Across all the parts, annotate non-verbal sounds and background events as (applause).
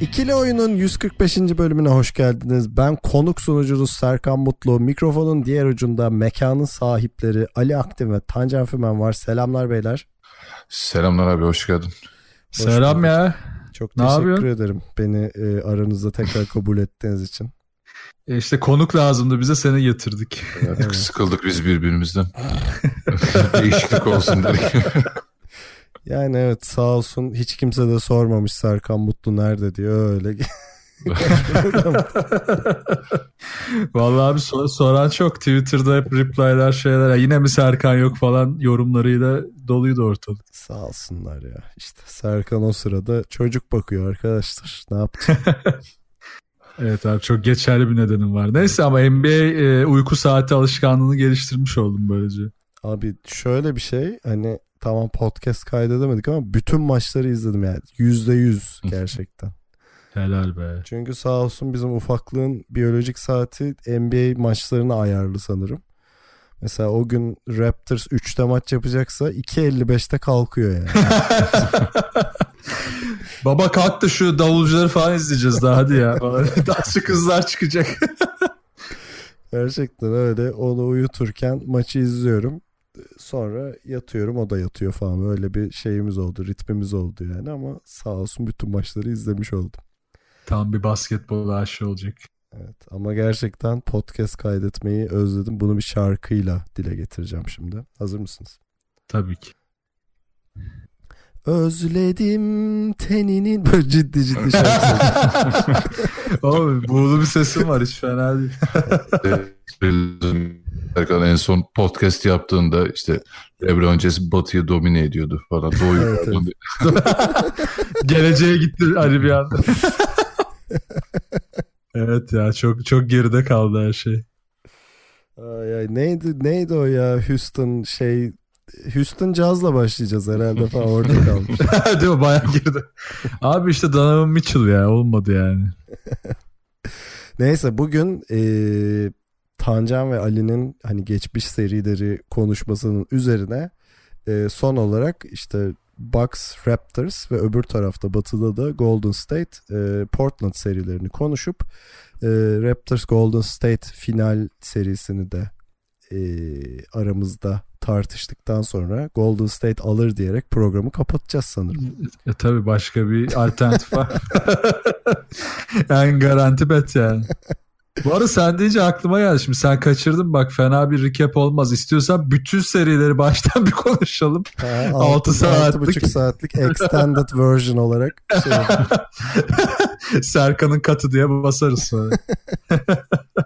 İkili Oyun'un 145. bölümüne hoş geldiniz. Ben konuk sunucunuz Serkan Mutlu. Mikrofonun diğer ucunda mekanın sahipleri Ali Aktin ve Tancan Fümen var. Selamlar beyler. Selamlar abi hoş geldin. Hoş Selam bulduk. ya. Çok Ne teşekkür yapıyorsun? ederim beni e, aranızda tekrar kabul ettiğiniz için. E işte konuk lazımdı bize seni getirdik. Artık sıkıldık biz birbirimizden. (laughs) Değişiklik olsun dedik. (laughs) Yani evet sağ olsun hiç kimse de sormamış Serkan Mutlu nerede diye öyle. (laughs) Vallahi abi sor- soran çok. Twitter'da hep reply'ler şeyler. "Ya Yine mi Serkan yok falan yorumlarıyla doluydu ortalık. sağ olsunlar ya. İşte Serkan o sırada çocuk bakıyor arkadaşlar. Ne yapacak? (laughs) Evet abi çok geçerli bir nedenim var. Neyse ama NBA e, uyku saati alışkanlığını geliştirmiş oldum böylece. Abi şöyle bir şey hani tamam podcast kaydedemedik ama bütün maçları izledim yani yüzde yüz gerçekten. Helal be. Çünkü sağ olsun bizim ufaklığın biyolojik saati NBA maçlarına ayarlı sanırım. Mesela o gün Raptors 3'te maç yapacaksa 2.55'te kalkıyor yani. (laughs) Baba kalk da şu davulcuları falan izleyeceğiz daha hadi ya. (laughs) Dansçı kızlar çıkacak. Gerçekten öyle onu uyuturken maçı izliyorum. Sonra yatıyorum o da yatıyor falan. Öyle bir şeyimiz oldu ritmimiz oldu yani ama sağ olsun bütün maçları izlemiş oldum. Tam bir basketbol aşığı olacak. Evet ama gerçekten podcast kaydetmeyi özledim. Bunu bir şarkıyla dile getireceğim şimdi. Hazır mısınız? Tabii ki. Özledim teninin böyle ciddi ciddi şarkı. (laughs) Oğlum buğulu bir sesim var hiç fena değil. Erkan en son podcast yaptığında işte LeBron James Batı'yı domine ediyordu falan. Doğuyu Evet, falan. (laughs) Geleceğe gitti Ali bir anda. (laughs) evet ya çok çok geride kaldı her şey. Ay, ay, neydi neydi o ya Houston şey Houston Jazz'la başlayacağız herhalde falan orada (laughs) kalmış. (laughs) Değil mi? Bayağı geride. Abi işte Donovan Mitchell ya olmadı yani. (laughs) Neyse bugün eee Tancan ve Ali'nin hani geçmiş serileri konuşmasının üzerine eee, son olarak işte Bucks, Raptors ve öbür tarafta batıda da Golden State, eee, Portland serilerini konuşup eee, Raptors Golden State final serisini de eee, aramızda tartıştıktan sonra Golden State alır diyerek programı kapatacağız sanırım. E tabi başka bir alternatif var. (laughs) en garanti bet yani. Bu arada sen deyince aklıma geldi. Şimdi sen kaçırdın bak fena bir recap olmaz. İstiyorsan bütün serileri baştan bir konuşalım. Ha, Altı altı- saatlik. altı buçuk saatlik extended version olarak şey, (laughs) Serkan'ın katı diye basarız sonra. (laughs)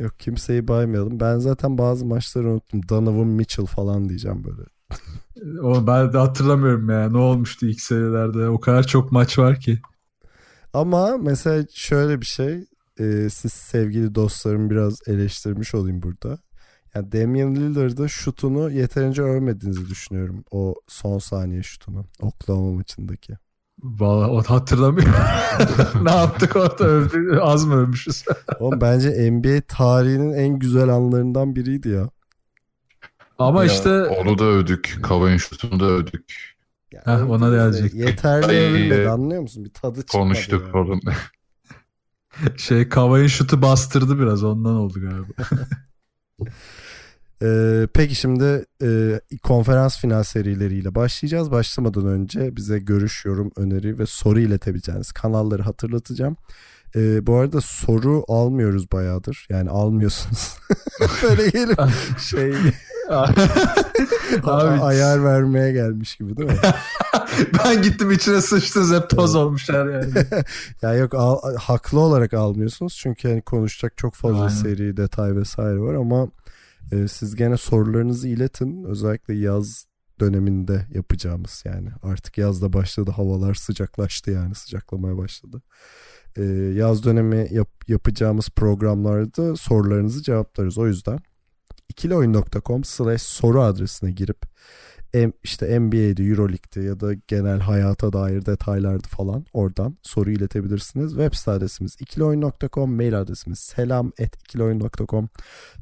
yok kimseyi baymayalım. Ben zaten bazı maçları unuttum. Donovan Mitchell falan diyeceğim böyle. (laughs) O ben de hatırlamıyorum ya. Ne olmuştu ilk serilerde? O kadar çok maç var ki. Ama mesela şöyle bir şey. e, siz sevgili dostlarım biraz eleştirmiş olayım burada. Yani Damian Lillard'ı şutunu yeterince övmediğinizi düşünüyorum. O son saniye şutunu. Oklahoma maçındaki. Vallahi o hatırlamıyorum. (laughs) ne yaptık orada övdük, az mı övmüşüz? (laughs) Oğlum bence NBA tarihinin en güzel anlarından biriydi ya. Ama Ya, işte Onu da övdük. Kavay'ın şutunu da övdük. Yani Heh, ona gelecektim. Yeterli övülmedi e, anlıyor musun? Bir tadı çıkmadı Konuştuk ya. falan. (laughs) şey Kavay'ın şutu bastırdı biraz ondan oldu galiba. Ee, peki şimdi e, konferans final serileriyle başlayacağız. Başlamadan önce bize görüş, yorum, öneri ve soru iletebileceğiniz kanalları hatırlatacağım. Ee, bu arada soru almıyoruz bayağıdır. Yani almıyorsunuz. (laughs) Böyle gelip (laughs) şey (laughs) Abi ayar vermeye gelmiş gibi değil mi? ben gittim içine sıçtınız hep toz olmuşlar yani. ya yok al- haklı olarak almıyorsunuz. Çünkü hani konuşacak çok fazla Aynen. seri, detay vesaire var ama e, siz gene sorularınızı iletin. Özellikle yaz döneminde yapacağımız yani. Artık yazda başladı. Havalar sıcaklaştı yani. Sıcaklamaya başladı. e, yaz dönemi yap- yapacağımız programlarda sorularınızı cevaplarız. O yüzden ikilioyun.com slash soru adresine girip işte NBA'de, Euroleague'de ya da genel hayata dair detaylardı falan oradan soru iletebilirsiniz. Web site adresimiz ikilioyun.com, mail adresimiz selam at ikilioyun.com,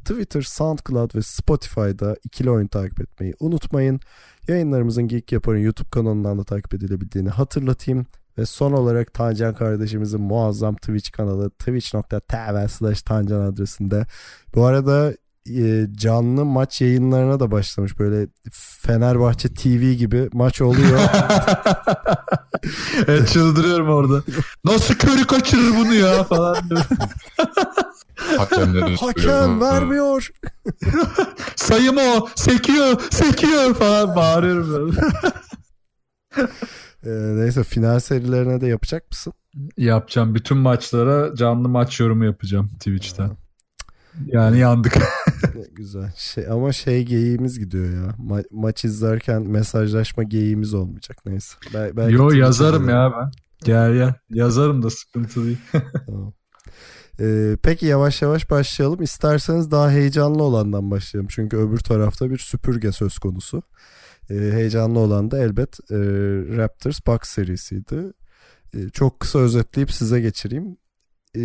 Twitter, SoundCloud ve Spotify'da ikili takip etmeyi unutmayın. Yayınlarımızın Geek Yapar'ın YouTube kanalından da takip edilebildiğini hatırlatayım. Ve son olarak Tancan kardeşimizin muazzam Twitch kanalı twitch.tv slash Tancan adresinde. Bu arada canlı maç yayınlarına da başlamış. Böyle Fenerbahçe TV gibi maç oluyor. evet çıldırıyorum orada. Nasıl körü kaçırır bunu ya falan Hakem vermiyor. (laughs) Sayım o. Sekiyor. Sekiyor falan bağırıyorum böyle. E, neyse final serilerine de yapacak mısın? Yapacağım. Bütün maçlara canlı maç yorumu yapacağım Twitch'ten. Yani yandık. (laughs) Güzel. Şey, ama şey geyiğimiz gidiyor ya. Ma- maç izlerken mesajlaşma geyiğimiz olmayacak. Neyse. Bel- belki Yo yazarım ya ben. Gel gel. Yazarım da sıkıntı değil. (laughs) Tamam. Ee, peki yavaş yavaş başlayalım. İsterseniz daha heyecanlı olandan başlayalım. Çünkü öbür tarafta bir süpürge söz konusu. Ee, heyecanlı olan da elbet e, Raptors Bucks serisiydi. Ee, çok kısa özetleyip size geçireyim. Ee,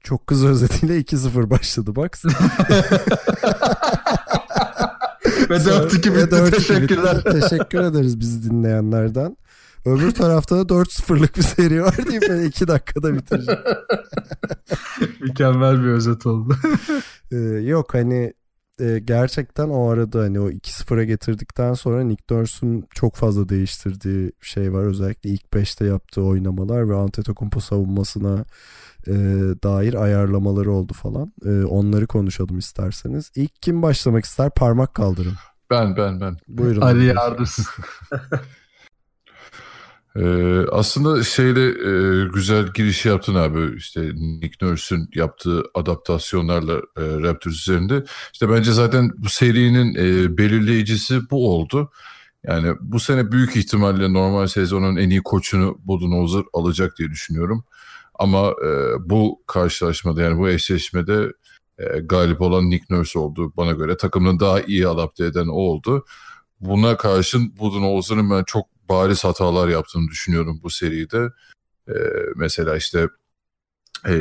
çok kısa özetiyle 2-0 başladı Bucks. (laughs) Ve 4-2 Ve bitti. 4-2 Teşekkürler. bitti. Teşekkür ederiz bizi dinleyenlerden. Öbür tarafta da 4-0'lık bir seri var diye ben 2 dakikada bitireceğim. (laughs) Mükemmel bir özet oldu. Ee, yok hani e, gerçekten o arada hani o 2-0'a getirdikten sonra Nick Nurse'un çok fazla değiştirdiği şey var. Özellikle ilk 5'te yaptığı oynamalar ve Antetokounmpo savunmasına e, dair ayarlamaları oldu falan. E, onları konuşalım isterseniz. İlk kim başlamak ister? Parmak kaldırın. Ben ben ben. Buyurun. Ali Yardız. (laughs) Ee, aslında şeyle e, güzel giriş yaptın abi işte Nick Nurse'ün yaptığı adaptasyonlarla e, Raptors üzerinde. İşte bence zaten bu serinin e, belirleyicisi bu oldu. Yani bu sene büyük ihtimalle normal sezonun en iyi koçunu Budenholzer alacak diye düşünüyorum. Ama e, bu karşılaşmada yani bu eşleşmede e, galip olan Nick Nurse oldu bana göre. Takımını daha iyi adapte eden o oldu. Buna karşın Budenholzer'ın ben çok bariz hatalar yaptığını düşünüyorum bu seride. Ee, mesela işte e,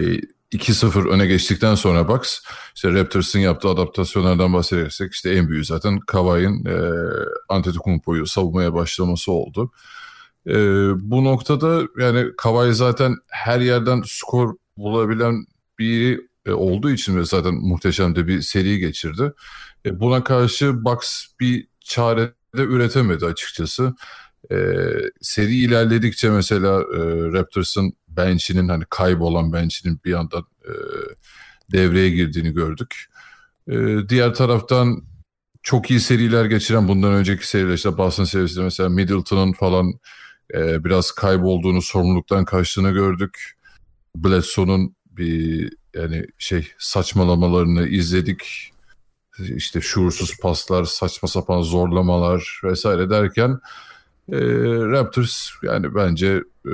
2-0 öne geçtikten sonra Bucks işte Raptors'ın yaptığı adaptasyonlardan bahsedersek işte en büyüğü zaten Kawhi'nin e, Antetokounmpo'yu savunmaya başlaması oldu. E, bu noktada yani Kawhi zaten her yerden skor bulabilen biri e, olduğu için ve zaten muhteşem de bir seri geçirdi. E, buna karşı Bucks bir çare de üretemedi açıkçası. E, seri ilerledikçe mesela e, Raptors'ın bench'inin hani kaybolan bench'inin bir anda e, devreye girdiğini gördük. E, diğer taraftan çok iyi seriler geçiren bundan önceki seriler işte Boston serisinde mesela Middleton'ın falan e, biraz kaybolduğunu sorumluluktan kaçtığını gördük. Bledsoe'nun bir yani şey saçmalamalarını izledik. İşte şuursuz paslar, saçma sapan zorlamalar vesaire derken e, Raptors yani bence e,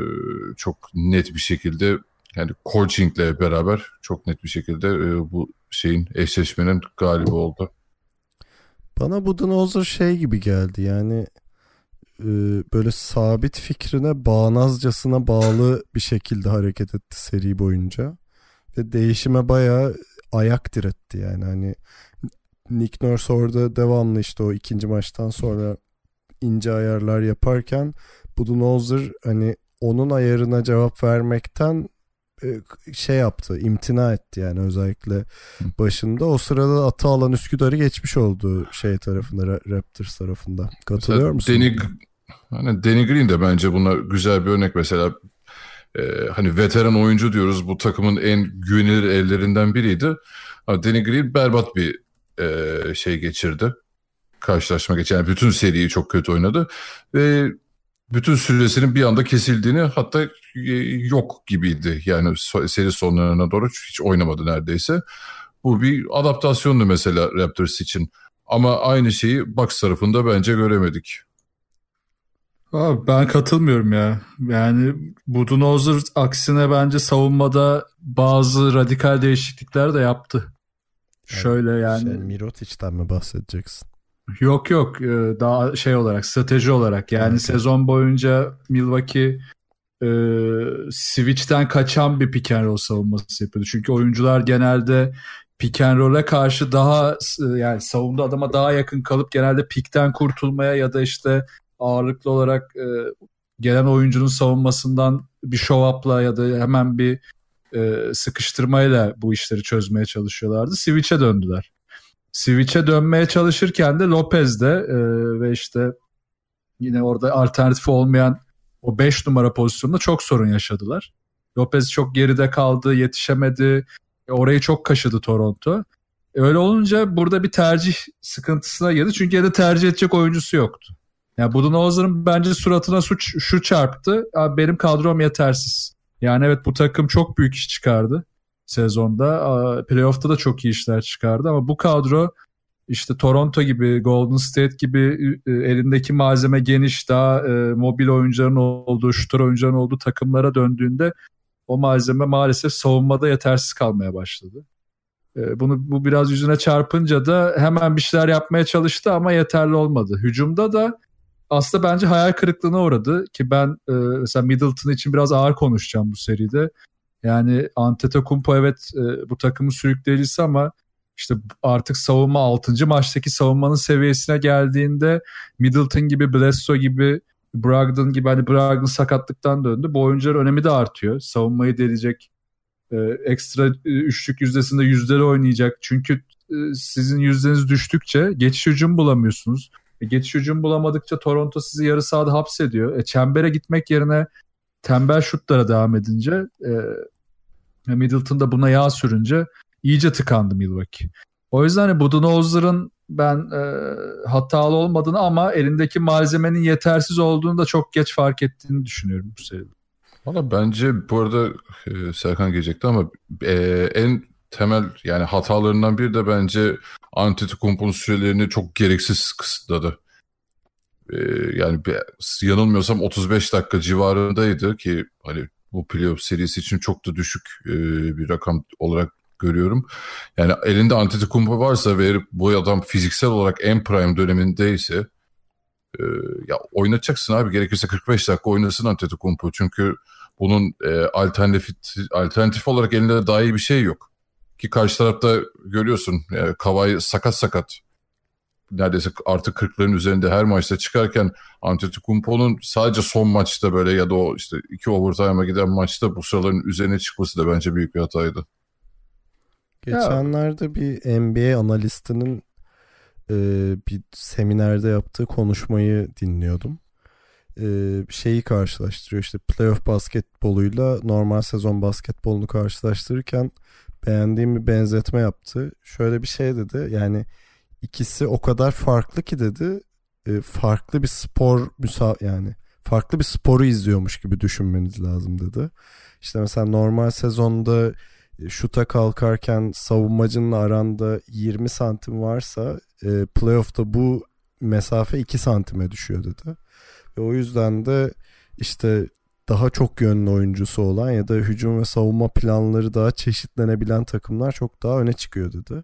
çok net bir şekilde yani coachingle beraber çok net bir şekilde e, bu şeyin eşleşmenin galibi oldu. Bana Budenholzer şey gibi geldi yani böyle sabit fikrine bağnazcasına bağlı bir şekilde hareket etti seri boyunca. Ve değişime bayağı ayak diretti yani hani Nick Nurse orada devamlı işte o ikinci maçtan sonra ince ayarlar yaparken Budenholzer hani onun ayarına cevap vermekten e, şey yaptı, imtina etti yani özellikle başında. O sırada atı alan Üsküdar'ı geçmiş oldu şey tarafında, Ra- Raptors tarafında. Katılıyor musun? Danny, hani Danny Green de bence buna güzel bir örnek mesela e, hani veteran oyuncu diyoruz bu takımın en güvenilir ellerinden biriydi. Ama Danny Green berbat bir e, şey geçirdi. Karşılaşma geçen yani bütün seriyi çok kötü oynadı ve bütün süresinin bir anda kesildiğini hatta e, yok gibiydi. Yani seri sonlarına doğru hiç oynamadı neredeyse. Bu bir adaptasyondu mesela Raptors için. Ama aynı şeyi Bucks tarafında bence göremedik. Abi ben katılmıyorum ya. Yani Budenholzer aksine bence savunmada bazı radikal değişiklikler de yaptı. Şöyle yani. Şey, Mirotic'ten mi bahsedeceksin? Yok yok e, daha şey olarak strateji olarak yani Okay. sezon boyunca Milwaukee e, switch'ten kaçan bir pick and roll savunması yapıyordu. Çünkü oyuncular genelde pick and roll'e karşı daha e, yani savunma adama daha yakın kalıp genelde pick'ten kurtulmaya ya da işte ağırlıklı olarak e, gelen oyuncunun savunmasından bir show up'la ya da hemen bir e, sıkıştırmayla bu işleri çözmeye çalışıyorlardı. Switch'e döndüler. Switch'e dönmeye çalışırken de Lopez de e, ve işte yine orada alternatif olmayan o 5 numara pozisyonunda çok sorun yaşadılar. Lopez çok geride kaldı, yetişemedi. E, orayı çok kaşıdı Toronto. E, öyle olunca burada bir tercih sıkıntısına girdi. Çünkü ya da tercih edecek oyuncusu yoktu. Yani Budenholzer'ın bence suratına suç şu çarptı. Abi benim kadrom yetersiz. Yani evet bu takım çok büyük iş çıkardı sezonda. Playoff'ta da çok iyi işler çıkardı ama bu kadro işte Toronto gibi, Golden State gibi elindeki malzeme geniş, daha e, mobil oyuncuların olduğu, şutör oyuncuların olduğu takımlara döndüğünde o malzeme maalesef savunmada yetersiz kalmaya başladı. E, bunu bu biraz yüzüne çarpınca da hemen bir şeyler yapmaya çalıştı ama yeterli olmadı. Hücumda da aslında bence hayal kırıklığına uğradı ki ben e, mesela Middleton için biraz ağır konuşacağım bu seride. Yani Antetokounmpo evet e, bu takımın sürükleyicisi ama işte artık savunma 6. maçtaki savunmanın seviyesine geldiğinde Middleton gibi, Bledsoe gibi, Brogdon gibi hani Brogdon sakatlıktan döndü. Bu oyuncuların önemi de artıyor. Savunmayı delecek e, ekstra e, üçlük yüzdesinde yüzleri oynayacak. Çünkü e, sizin yüzdeniz düştükçe geçiş hücum bulamıyorsunuz. E, geçiş hücum bulamadıkça Toronto sizi yarı sahada hapsediyor. E, çembere gitmek yerine tembel şutlara devam edince e, Middleton da buna yağ sürünce iyice tıkandı Milwaukee. O yüzden hani Budenholzer'ın ben e, hatalı olmadığını ama elindeki malzemenin yetersiz olduğunu da çok geç fark ettiğini düşünüyorum bu seride. Valla bence bu arada e, Serkan gelecekti ama e, en temel yani hatalarından biri de bence Antetokounmpo'nun sürelerini çok gereksiz kısıtladı. E, yani yanılmıyorsam 35 dakika civarındaydı ki hani bu playoff serisi için çok da düşük e, bir rakam olarak görüyorum. Yani elinde Antetokounmpo varsa ve bu adam fiziksel olarak en prime dönemindeyse e, ya oynatacaksın abi gerekirse 45 dakika oynasın Antetokounmpo çünkü bunun e, alternatif alternatif olarak elinde daha iyi bir şey yok. Ki karşı tarafta görüyorsun e, Kavay sakat sakat neredeyse artık 40'ların üzerinde her maçta çıkarken Antetokounmpo'nun sadece son maçta böyle ya da o işte iki overtime'a giden maçta bu sıraların üzerine çıkması da bence büyük bir hataydı. Geçenlerde bir NBA analistinin e, bir seminerde yaptığı konuşmayı dinliyordum. E, şeyi karşılaştırıyor işte playoff basketboluyla normal sezon basketbolunu karşılaştırırken beğendiğim bir benzetme yaptı. Şöyle bir şey dedi yani ikisi o kadar farklı ki dedi e, farklı bir spor müsa yani farklı bir sporu izliyormuş gibi düşünmeniz lazım dedi. İşte mesela normal sezonda şuta kalkarken savunmacının aranda 20 santim varsa e, playoff'ta bu mesafe 2 santime düşüyor dedi. Ve o yüzden de işte daha çok yönlü oyuncusu olan ya da hücum ve savunma planları daha çeşitlenebilen takımlar çok daha öne çıkıyor dedi.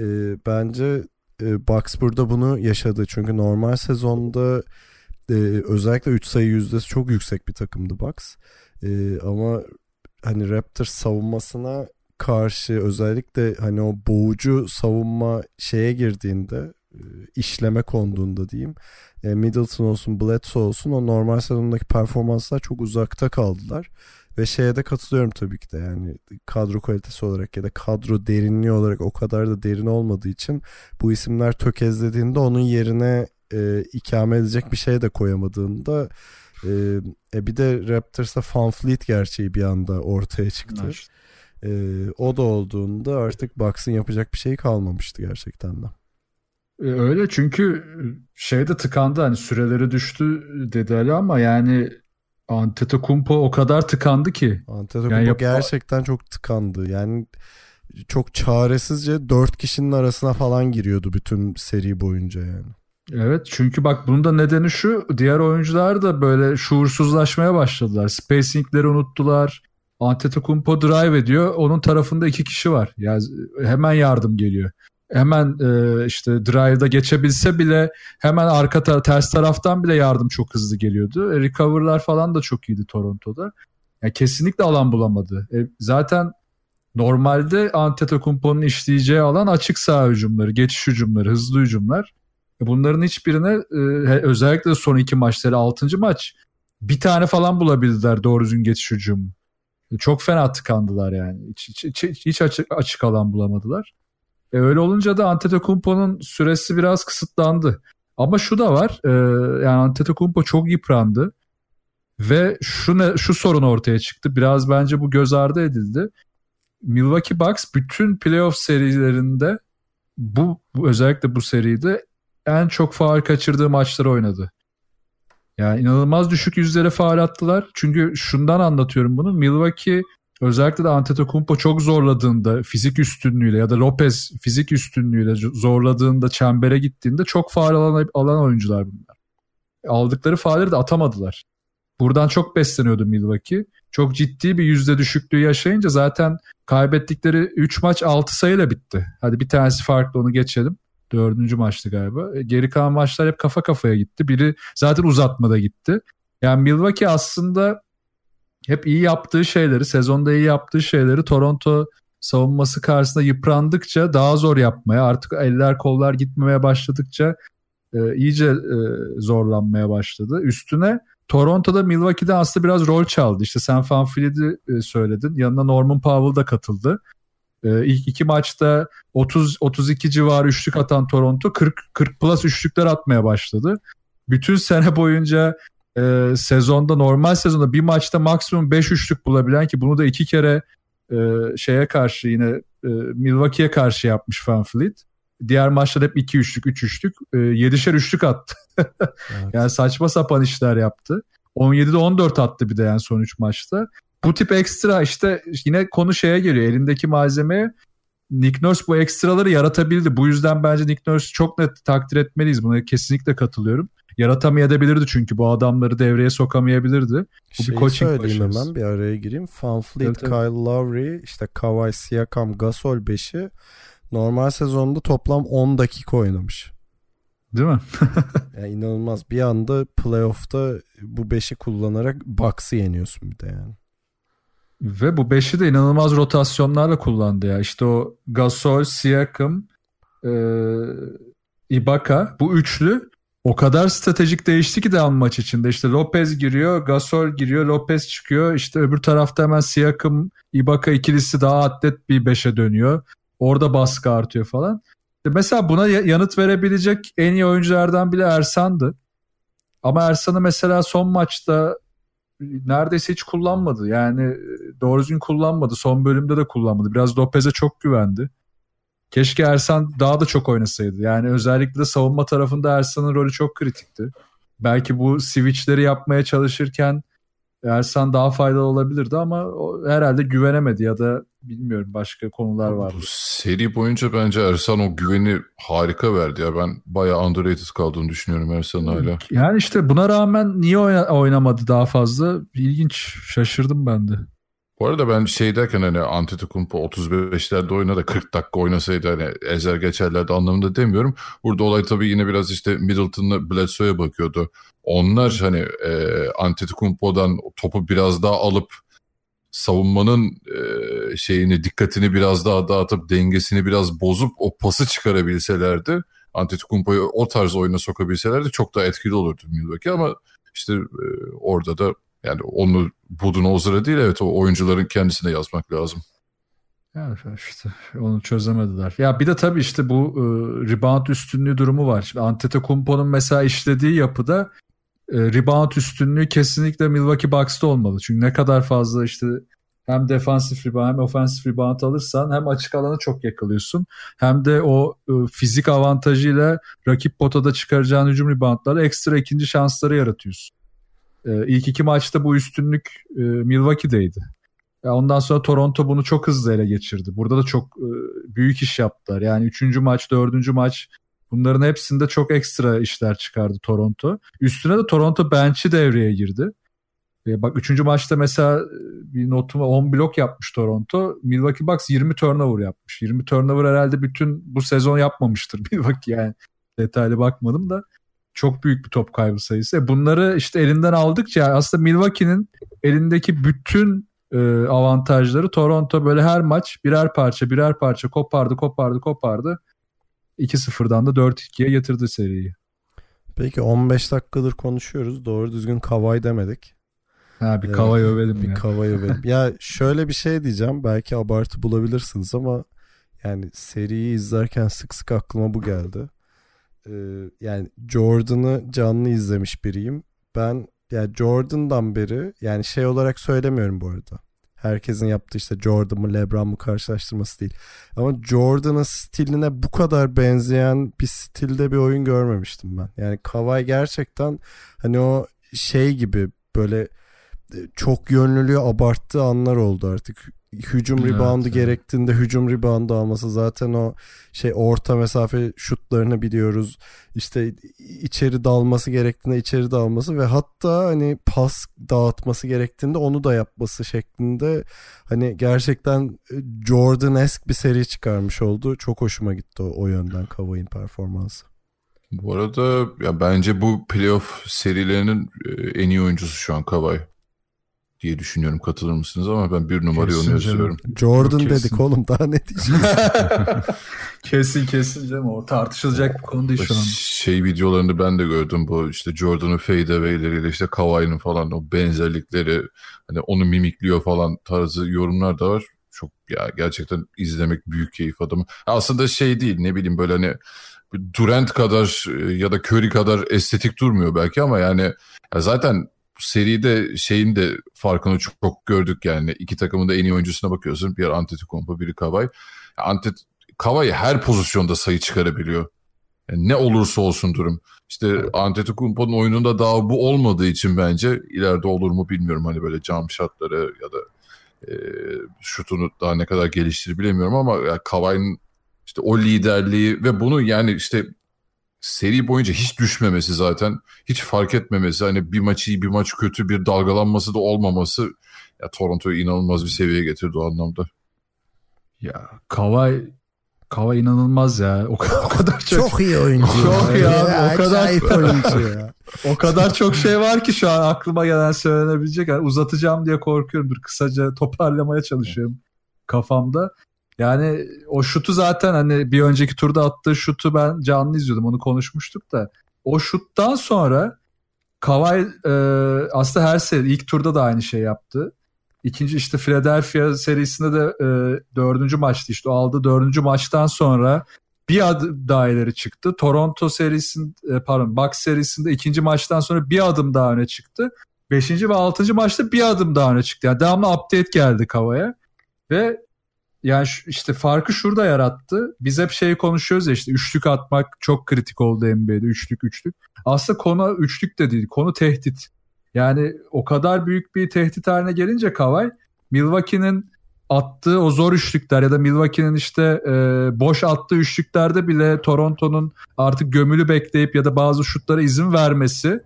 E, bence e, Bucks burada bunu yaşadı. Çünkü normal sezonda e, özellikle 3 sayı yüzdesi çok yüksek bir takımdı Bucks. E, ama hani Raptors savunmasına karşı özellikle hani o boğucu savunma şeye girdiğinde işleme konduğunda diyeyim Middleton olsun Bledsoe olsun o normal sezondaki performanslar çok uzakta kaldılar ve şeye de katılıyorum tabii ki de yani kadro kalitesi olarak ya da kadro derinliği olarak o kadar da derin olmadığı için bu isimler tökezlediğinde onun yerine e, ikame edecek bir şey de koyamadığında e, e bir de Raptors'ta Van Fleet gerçeği bir anda ortaya çıktı. E, o da olduğunda artık Bucks'ın yapacak bir şey kalmamıştı gerçekten de. Öyle çünkü şeyde tıkandı hani süreleri düştü dedi Ali ama yani Antetokounmpo o kadar tıkandı ki. Antetokounmpo yani yap- gerçekten çok tıkandı. Yani çok çaresizce dört kişinin arasına falan giriyordu bütün seri boyunca yani. Evet çünkü bak bunun da nedeni şu diğer oyuncular da böyle şuursuzlaşmaya başladılar. Spacing'leri unuttular. Antetokounmpo drive ediyor. Onun tarafında iki kişi var. Yani hemen yardım geliyor. Hemen e, işte drive'da geçebilse bile hemen arka tar- ters taraftan bile yardım çok hızlı geliyordu. E, recover'lar falan da çok iyiydi Toronto'da. Yani kesinlikle alan bulamadı. E, zaten normalde Antetokounmpo'nun işleyeceği alan açık saha hücumları, geçiş hücumları, hızlı hücumlar. E, bunların hiçbirine e, özellikle son iki maçları 6. maç bir tane falan bulabildiler doğru düzgün geçiş hücumu. Çok fena tıkandılar yani. Hiç, hiç, hiç, hiç açık, açık alan bulamadılar. E öyle olunca da Antetokounmpo'nun süresi biraz kısıtlandı. Ama şu da var. E, yani Antetokounmpo çok yıprandı. Ve şu ne, şu sorun ortaya çıktı. Biraz bence bu göz ardı edildi. Milwaukee Bucks bütün playoff serilerinde bu, özellikle bu seride en çok faal kaçırdığı maçları oynadı. Yani inanılmaz düşük yüzlere faal attılar. Çünkü şundan anlatıyorum bunu. Milwaukee özellikle de Antetokounmpo çok zorladığında fizik üstünlüğüyle ya da Lopez fizik üstünlüğüyle zorladığında çembere gittiğinde çok faal alan, alan oyuncular bunlar. Aldıkları faalleri de atamadılar. Buradan çok besleniyordu Milwaukee. Çok ciddi bir yüzde düşüklüğü yaşayınca zaten kaybettikleri 3 maç 6 sayıyla bitti. Hadi bir tanesi farklı onu geçelim. Dördüncü maçtı galiba. E, geri kalan maçlar hep kafa kafaya gitti. Biri zaten uzatmada gitti. Yani Milwaukee aslında hep iyi yaptığı şeyleri, sezonda iyi yaptığı şeyleri Toronto savunması karşısında yıprandıkça daha zor yapmaya, artık eller kollar gitmemeye başladıkça e, iyice e, zorlanmaya başladı. Üstüne Toronto'da Milwaukee'de aslında biraz rol çaldı. İşte sen Van Fleet'i e, söyledin. Yanına Norman Powell da katıldı. Ee, ilk iki maçta 30 32 civarı üçlük atan Toronto 40 40 plus üçlükler atmaya başladı. Bütün sene boyunca e, sezonda normal sezonda bir maçta maksimum 5 üçlük bulabilen ki bunu da iki kere e, şeye karşı yine e, Milwaukee'ye karşı yapmış Van Fleet. Diğer maçlar hep 2 üçlük, 3 üçlük, e, 7'şer üçlük attı. (laughs) evet. Yani saçma sapan işler yaptı. 17'de 14 attı bir de yani son 3 maçta bu tip ekstra işte yine konu şeye geliyor. Elindeki malzeme Nick Nurse bu ekstraları yaratabildi. Bu yüzden bence Nick Nurse'ü çok net takdir etmeliyiz. Buna kesinlikle katılıyorum. Yaratamayabilirdi çünkü bu adamları devreye sokamayabilirdi. Bu Şeyi bir coaching söyleyeyim hemen bir araya gireyim. Van Fleet, evet, Kyle Lowry, işte Kawhi Siakam, Gasol 5'i normal sezonda toplam 10 dakika oynamış. Değil mi? (laughs) yani inanılmaz. Bir anda playoff'ta bu 5'i kullanarak Bucks'ı yeniyorsun bir de yani. Ve bu beşi de inanılmaz rotasyonlarla kullandı ya. İşte o Gasol, Siakam, e, Ibaka bu üçlü o kadar stratejik değişti ki devam maç içinde. İşte Lopez giriyor, Gasol giriyor, Lopez çıkıyor. İşte öbür tarafta hemen Siakam, Ibaka ikilisi daha atlet bir beşe dönüyor. Orada baskı artıyor falan. Mesela buna yanıt verebilecek en iyi oyunculardan bile Ersan'dı. Ama Ersan'ı mesela son maçta neredeyse hiç kullanmadı. Yani e, doğru düzgün kullanmadı. Son bölümde de kullanmadı. Biraz Lopez'e çok güvendi. Keşke Ersan daha da çok oynasaydı. Yani özellikle de savunma tarafında Ersan'ın rolü çok kritikti. Belki bu switchleri yapmaya çalışırken Ersan daha faydalı olabilirdi ama o herhalde güvenemedi ya da bilmiyorum başka konular var. Bu seri boyunca bence Ersan o güveni harika verdi ya. Ben bayağı underrated kaldığını düşünüyorum Ersan'ın hala. Yani işte buna rağmen niye oynamadı daha fazla? İlginç. Şaşırdım ben de. Bu arada ben şey derken hani Antetokounmpo 35'lerde oyna da 40 dakika oynasaydı hani ezer geçerlerdi anlamında demiyorum. Burada olay tabii yine biraz işte Middleton'la Bledsoe'ya bakıyordu. Onlar hani e, Antetokounmpo'dan topu biraz daha alıp savunmanın e, şeyini dikkatini biraz daha dağıtıp dengesini biraz bozup o pası çıkarabilselerdi Antetokounmpo'yu o tarz oyuna sokabilselerdi çok daha etkili olurdu Milwaukee ama işte e, orada da yani onu Budenholzer'a değil evet o oyuncuların kendisine yazmak lazım. Yani işte onu çözemediler. Ya bir de tabii işte bu e, rebound üstünlüğü durumu var. Şimdi Antetokounmpo'nun mesela işlediği yapıda e, rebound üstünlüğü kesinlikle Milwaukee Bucks'ta olmalı. Çünkü ne kadar fazla işte hem defansif rebound hem ofensif rebound alırsan hem açık alanı çok yakalıyorsun. Hem de o e, fizik avantajıyla rakip potada çıkaracağın hücum reboundları ekstra ikinci şansları yaratıyorsun. E, ilk iki maçta bu üstünlük e, Milwaukee'deydi. Ya ondan sonra Toronto bunu çok hızlı ele geçirdi. Burada da çok e, büyük iş yaptılar. Yani üçüncü maç, dördüncü maç Bunların hepsinde çok ekstra işler çıkardı Toronto. Üstüne de Toronto bench'i devreye girdi. E, bak 3. maçta mesela bir notum 10 blok yapmış Toronto. Milwaukee Bucks 20 turnover yapmış. 20 turnover herhalde bütün bu sezon yapmamıştır (laughs) Milwaukee yani. Detaylı bakmadım da çok büyük bir top kaybı sayısı. E, bunları işte elinden aldıkça aslında Milwaukee'nin elindeki bütün e, avantajları Toronto böyle her maç birer parça birer parça kopardı kopardı kopardı. 2-0'dan da 4-2'ye yatırdı seriyi. Peki 15 dakikadır konuşuyoruz. Doğru düzgün Kavay demedik. Ha bir Kavay evet, övelim bir ya. Kavay (laughs) övelim. ya şöyle bir şey diyeceğim. Belki abartı bulabilirsiniz ama yani seriyi izlerken sık sık aklıma bu geldi. Ee, yani Jordan'ı canlı izlemiş biriyim. Ben yani Jordan'dan beri yani şey olarak söylemiyorum bu arada. Herkesin yaptığı işte Jordan mı Lebron mu karşılaştırması değil. Ama Jordan'ın stiline bu kadar benzeyen bir stilde bir oyun görmemiştim ben. Yani Kawhi gerçekten hani o şey gibi böyle e, çok yönlülüğü abarttığı anlar oldu artık hücum evet, reboundu evet. gerektiğinde hücum reboundu alması zaten o şey orta mesafe şutlarını biliyoruz. İşte içeri dalması gerektiğinde içeri dalması ve hatta hani pas dağıtması gerektiğinde onu da yapması şeklinde hani gerçekten e, Jordan-esk bir seri çıkarmış oldu. Çok hoşuma gitti o, o yönden Kavai'nin performansı. Bu arada ya bence bu playoff serilerinin e, en iyi oyuncusu şu an Kawhi diye düşünüyorum. Katılır mısınız ama ben bir numarayı onu yazıyorum. Jordan Yok, dedik oğlum daha ne diyeceğim. (laughs) (laughs) kesin kesin canım o tartışılacak bir konu değil şu an. Şey videolarını ben de gördüm bu işte Jordan'ın fadeaway'leriyle işte Kawhi'nin falan o benzerlikleri hani onu mimikliyor falan tarzı yorumlar da var. Çok ya gerçekten izlemek büyük keyif adamı. Aslında şey değil ne bileyim böyle hani Durant kadar e, ya da Curry kadar estetik durmuyor belki ama yani ya zaten seride şeyin de farkını çok, çok gördük yani. iki takımın da en iyi oyuncusuna bakıyorsun. Bir Antetokounmpo, biri Kavay. Antet Kavay her pozisyonda sayı çıkarabiliyor. Yani ne olursa olsun durum. İşte Antetokounmpo'nun oyununda daha bu olmadığı için bence ileride olur mu bilmiyorum. Hani böyle cam şartları ya da e, şutunu daha ne kadar geliştirir bilemiyorum ama yani Kavay'ın işte o liderliği ve bunu yani işte seri boyunca hiç düşmemesi zaten hiç fark etmemesi hani bir maç iyi bir maç kötü bir dalgalanması da olmaması ya Toronto'yu inanılmaz bir seviyeye getirdi o anlamda. Ya Kawhi Kawhi inanılmaz ya. O, kadar, o kadar çok çok iyi oyuncu. çok iyi abi. O kadar oyuncu ya. (laughs) o kadar çok şey var ki şu an aklıma gelen söylenebilecek. Yani uzatacağım diye korkuyorum. Dur kısaca toparlamaya çalışıyorum kafamda. Yani o şutu zaten hani bir önceki turda attığı şutu ben canlı izliyordum onu konuşmuştuk da. O şuttan sonra Kawhi e, aslında her seri ilk turda da aynı şey yaptı. İkinci işte Philadelphia serisinde de e, dördüncü maçtı işte o aldığı dördüncü maçtan sonra bir adım daha ileri çıktı. Toronto serisinde pardon Bucks serisinde ikinci maçtan sonra bir adım daha öne çıktı. Beşinci ve altıncı maçta bir adım daha öne çıktı. Yani devamlı update geldi Kava'ya. Ve yani işte farkı şurada yarattı. Biz hep şey konuşuyoruz ya işte üçlük atmak çok kritik oldu NBA'de. Üçlük üçlük. Aslında konu üçlük de değil. Konu tehdit. Yani o kadar büyük bir tehdit haline gelince Kavay Milwaukee'nin attığı o zor üçlükler ya da Milwaukee'nin işte e, boş attığı üçlüklerde bile Toronto'nun artık gömülü bekleyip ya da bazı şutlara izin vermesi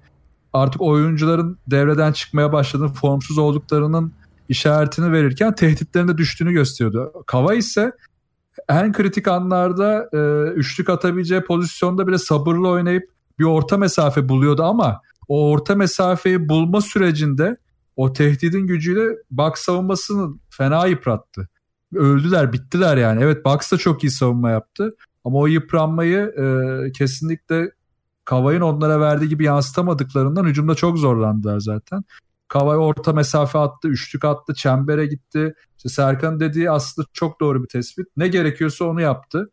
artık oyuncuların devreden çıkmaya başladığını, formsuz olduklarının işaretini verirken tehditlerinde düştüğünü gösteriyordu. Kava ise en kritik anlarda e, üçlük atabileceği pozisyonda bile sabırlı oynayıp bir orta mesafe buluyordu ama o orta mesafeyi bulma sürecinde o tehdidin gücüyle Bucks savunmasını fena yıprattı. Öldüler, bittiler yani. Evet Bucks da çok iyi savunma yaptı ama o yıpranmayı e, kesinlikle Kavay'ın onlara verdiği gibi yansıtamadıklarından hücumda çok zorlandılar zaten. Kavay orta mesafe attı, üçlük attı, çembere gitti. İşte Serkan dediği aslında çok doğru bir tespit. Ne gerekiyorsa onu yaptı.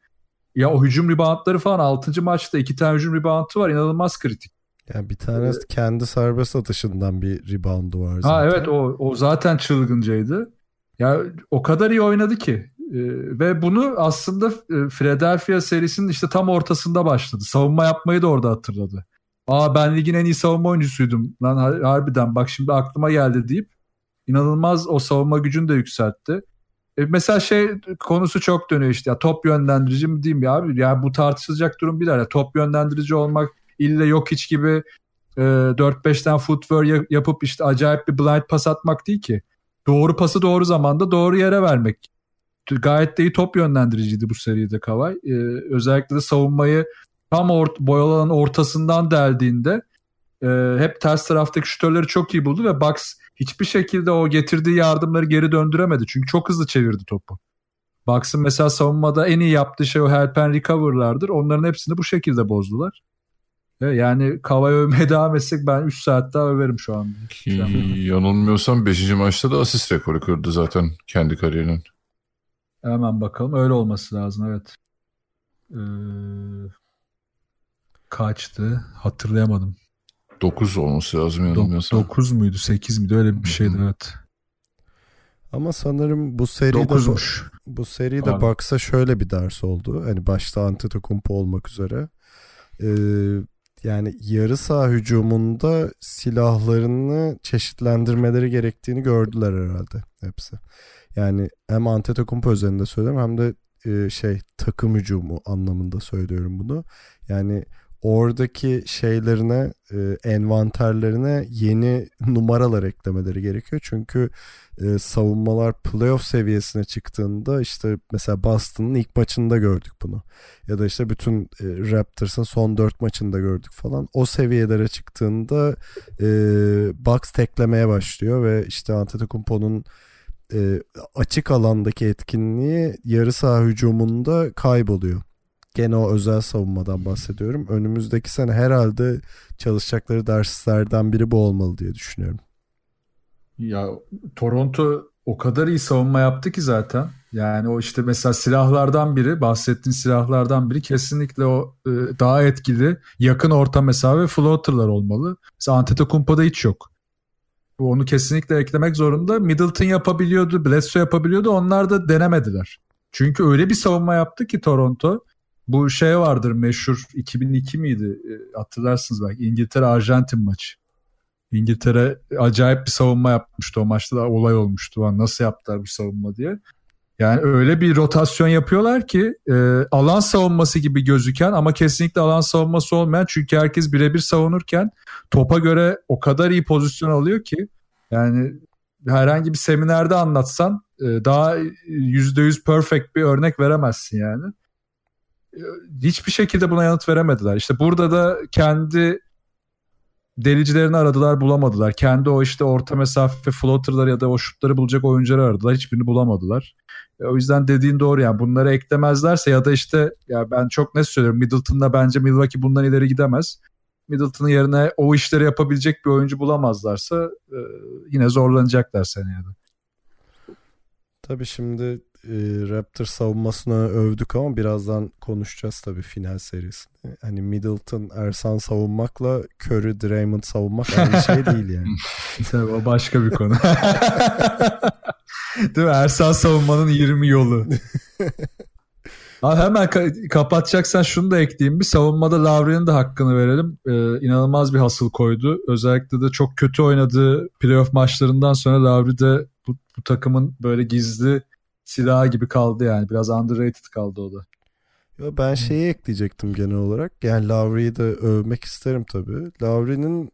Ya o hücum reboundları falan 6. maçta iki tane hücum reboundu var. inanılmaz kritik. Yani bir tane ee, kendi serbest atışından bir reboundu var zaten. Ha evet o, o zaten çılgıncaydı. Ya o kadar iyi oynadı ki. Ee, ve bunu aslında e, Philadelphia serisinin işte tam ortasında başladı. Savunma yapmayı da orada hatırladı. Aa ben ligin en iyi savunma oyuncusuydum lan harbiden bak şimdi aklıma geldi deyip inanılmaz o savunma gücünü de yükseltti. E, mesela şey konusu çok dönüyor işte ya top yönlendirici mi diyeyim ya abi ya bu tartışılacak durum bir ya top yönlendirici olmak ille yok hiç gibi e, 4-5 tane footwear yapıp işte acayip bir blind pas atmak değil ki. Doğru pası doğru zamanda doğru yere vermek. Gayet de iyi top yönlendiriciydi bu seride Kavay. E, özellikle de savunmayı tam ort boyalanın ortasından deldiğinde e, hep ters taraftaki şütörleri çok iyi buldu ve Bucks hiçbir şekilde o getirdiği yardımları geri döndüremedi. Çünkü çok hızlı çevirdi topu. Bucks'ın mesela savunmada en iyi yaptığı şey o help and recover'lardır. Onların hepsini bu şekilde bozdular. Yani Kavay övmeye (laughs) devam etsek ben 3 saat daha överim şu an. Ki, yanılmıyorsam 5. maçta da asist rekoru kırdı zaten kendi kariyerinin. Hemen bakalım. Öyle olması lazım evet. Ee, kaçtı? Hatırlayamadım. 9 olması lazım yanılmıyorsam. 9 muydu 8 miydi öyle bir şeydi evet. Ama sanırım bu seride 9'muş. Bu, bu seride Abi. Bucks'a şöyle bir ders oldu. Hani başta Antetokounmpo olmak üzere. Ee, yani yarı saha hücumunda silahlarını çeşitlendirmeleri gerektiğini gördüler herhalde hepsi. Yani hem Antetokounmpo özelinde söylüyorum hem de e, şey takım hücumu anlamında söylüyorum bunu. Yani oradaki şeylerine e, envanterlerine yeni numaralar eklemeleri gerekiyor. Çünkü e, savunmalar playoff seviyesine çıktığında işte mesela Boston'ın ilk maçında gördük bunu. Ya da işte bütün e, Raptors'ın son dört maçında gördük falan. O seviyelere çıktığında e, Bucks teklemeye başlıyor ve işte Antetokounmpo'nun e, açık alandaki etkinliği yarı saha hücumunda kayboluyor. Gene o özel savunmadan bahsediyorum. Önümüzdeki sene herhalde çalışacakları derslerden biri bu olmalı diye düşünüyorum. Ya Toronto o kadar iyi savunma yaptı ki zaten. Yani o işte mesela silahlardan biri, bahsettiğin silahlardan biri kesinlikle o e, daha etkili yakın orta mesafe floaterlar olmalı. Mesela Antetokounmpo'da hiç yok. Bu onu kesinlikle eklemek zorunda. Middleton yapabiliyordu, Bledsoe yapabiliyordu. Onlar da denemediler. Çünkü öyle bir savunma yaptı ki Toronto. Bu şey vardır meşhur 2002 miydi? E, hatırlarsınız belki İngiltere-Arjantin maçı. İngiltere acayip bir savunma yapmıştı o maçta da olay olmuştu. Nasıl yaptılar bu savunma diye. Yani öyle bir rotasyon yapıyorlar ki e, alan savunması gibi gözüken ama kesinlikle alan savunması olmayan çünkü herkes birebir savunurken topa göre o kadar iyi pozisyon alıyor ki yani herhangi bir seminerde anlatsan e, daha %100 perfect bir örnek veremezsin yani. Hiçbir şekilde buna yanıt veremediler. İşte burada da kendi delicilerini aradılar bulamadılar. Kendi o işte orta mesafe floaterları ya da o şutları bulacak oyuncuları aradılar. Hiçbirini bulamadılar. E, o yüzden dediğin doğru yani bunları eklemezlerse ya da işte ya ben çok ne söylüyorum Middleton'da bence Milwaukee bundan ileri gidemez. Middleton'ın yerine o işleri yapabilecek bir oyuncu bulamazlarsa e, yine zorlanacaklar seneye de. Tabii şimdi Raptor savunmasını övdük ama birazdan konuşacağız tabii final serisini. Hani Middleton, Ersan savunmakla Curry, Draymond savunmak aynı şey değil yani. (laughs) tabii o başka bir konu. (laughs) Değil mi? Ersan savunmanın 20 yolu. Abi hemen ka- kapatacaksan şunu da ekleyeyim. Bir savunmada Lavri'nin de hakkını verelim. Ee, inanılmaz bir hasıl koydu. Özellikle de çok kötü oynadığı playoff maçlarından sonra Lavri de bu, bu takımın böyle gizli silahı gibi kaldı yani. Biraz underrated kaldı o da. Yo, ben şeyi ekleyecektim genel olarak. Yani Lavri'yi de övmek isterim tabii. Lavri'nin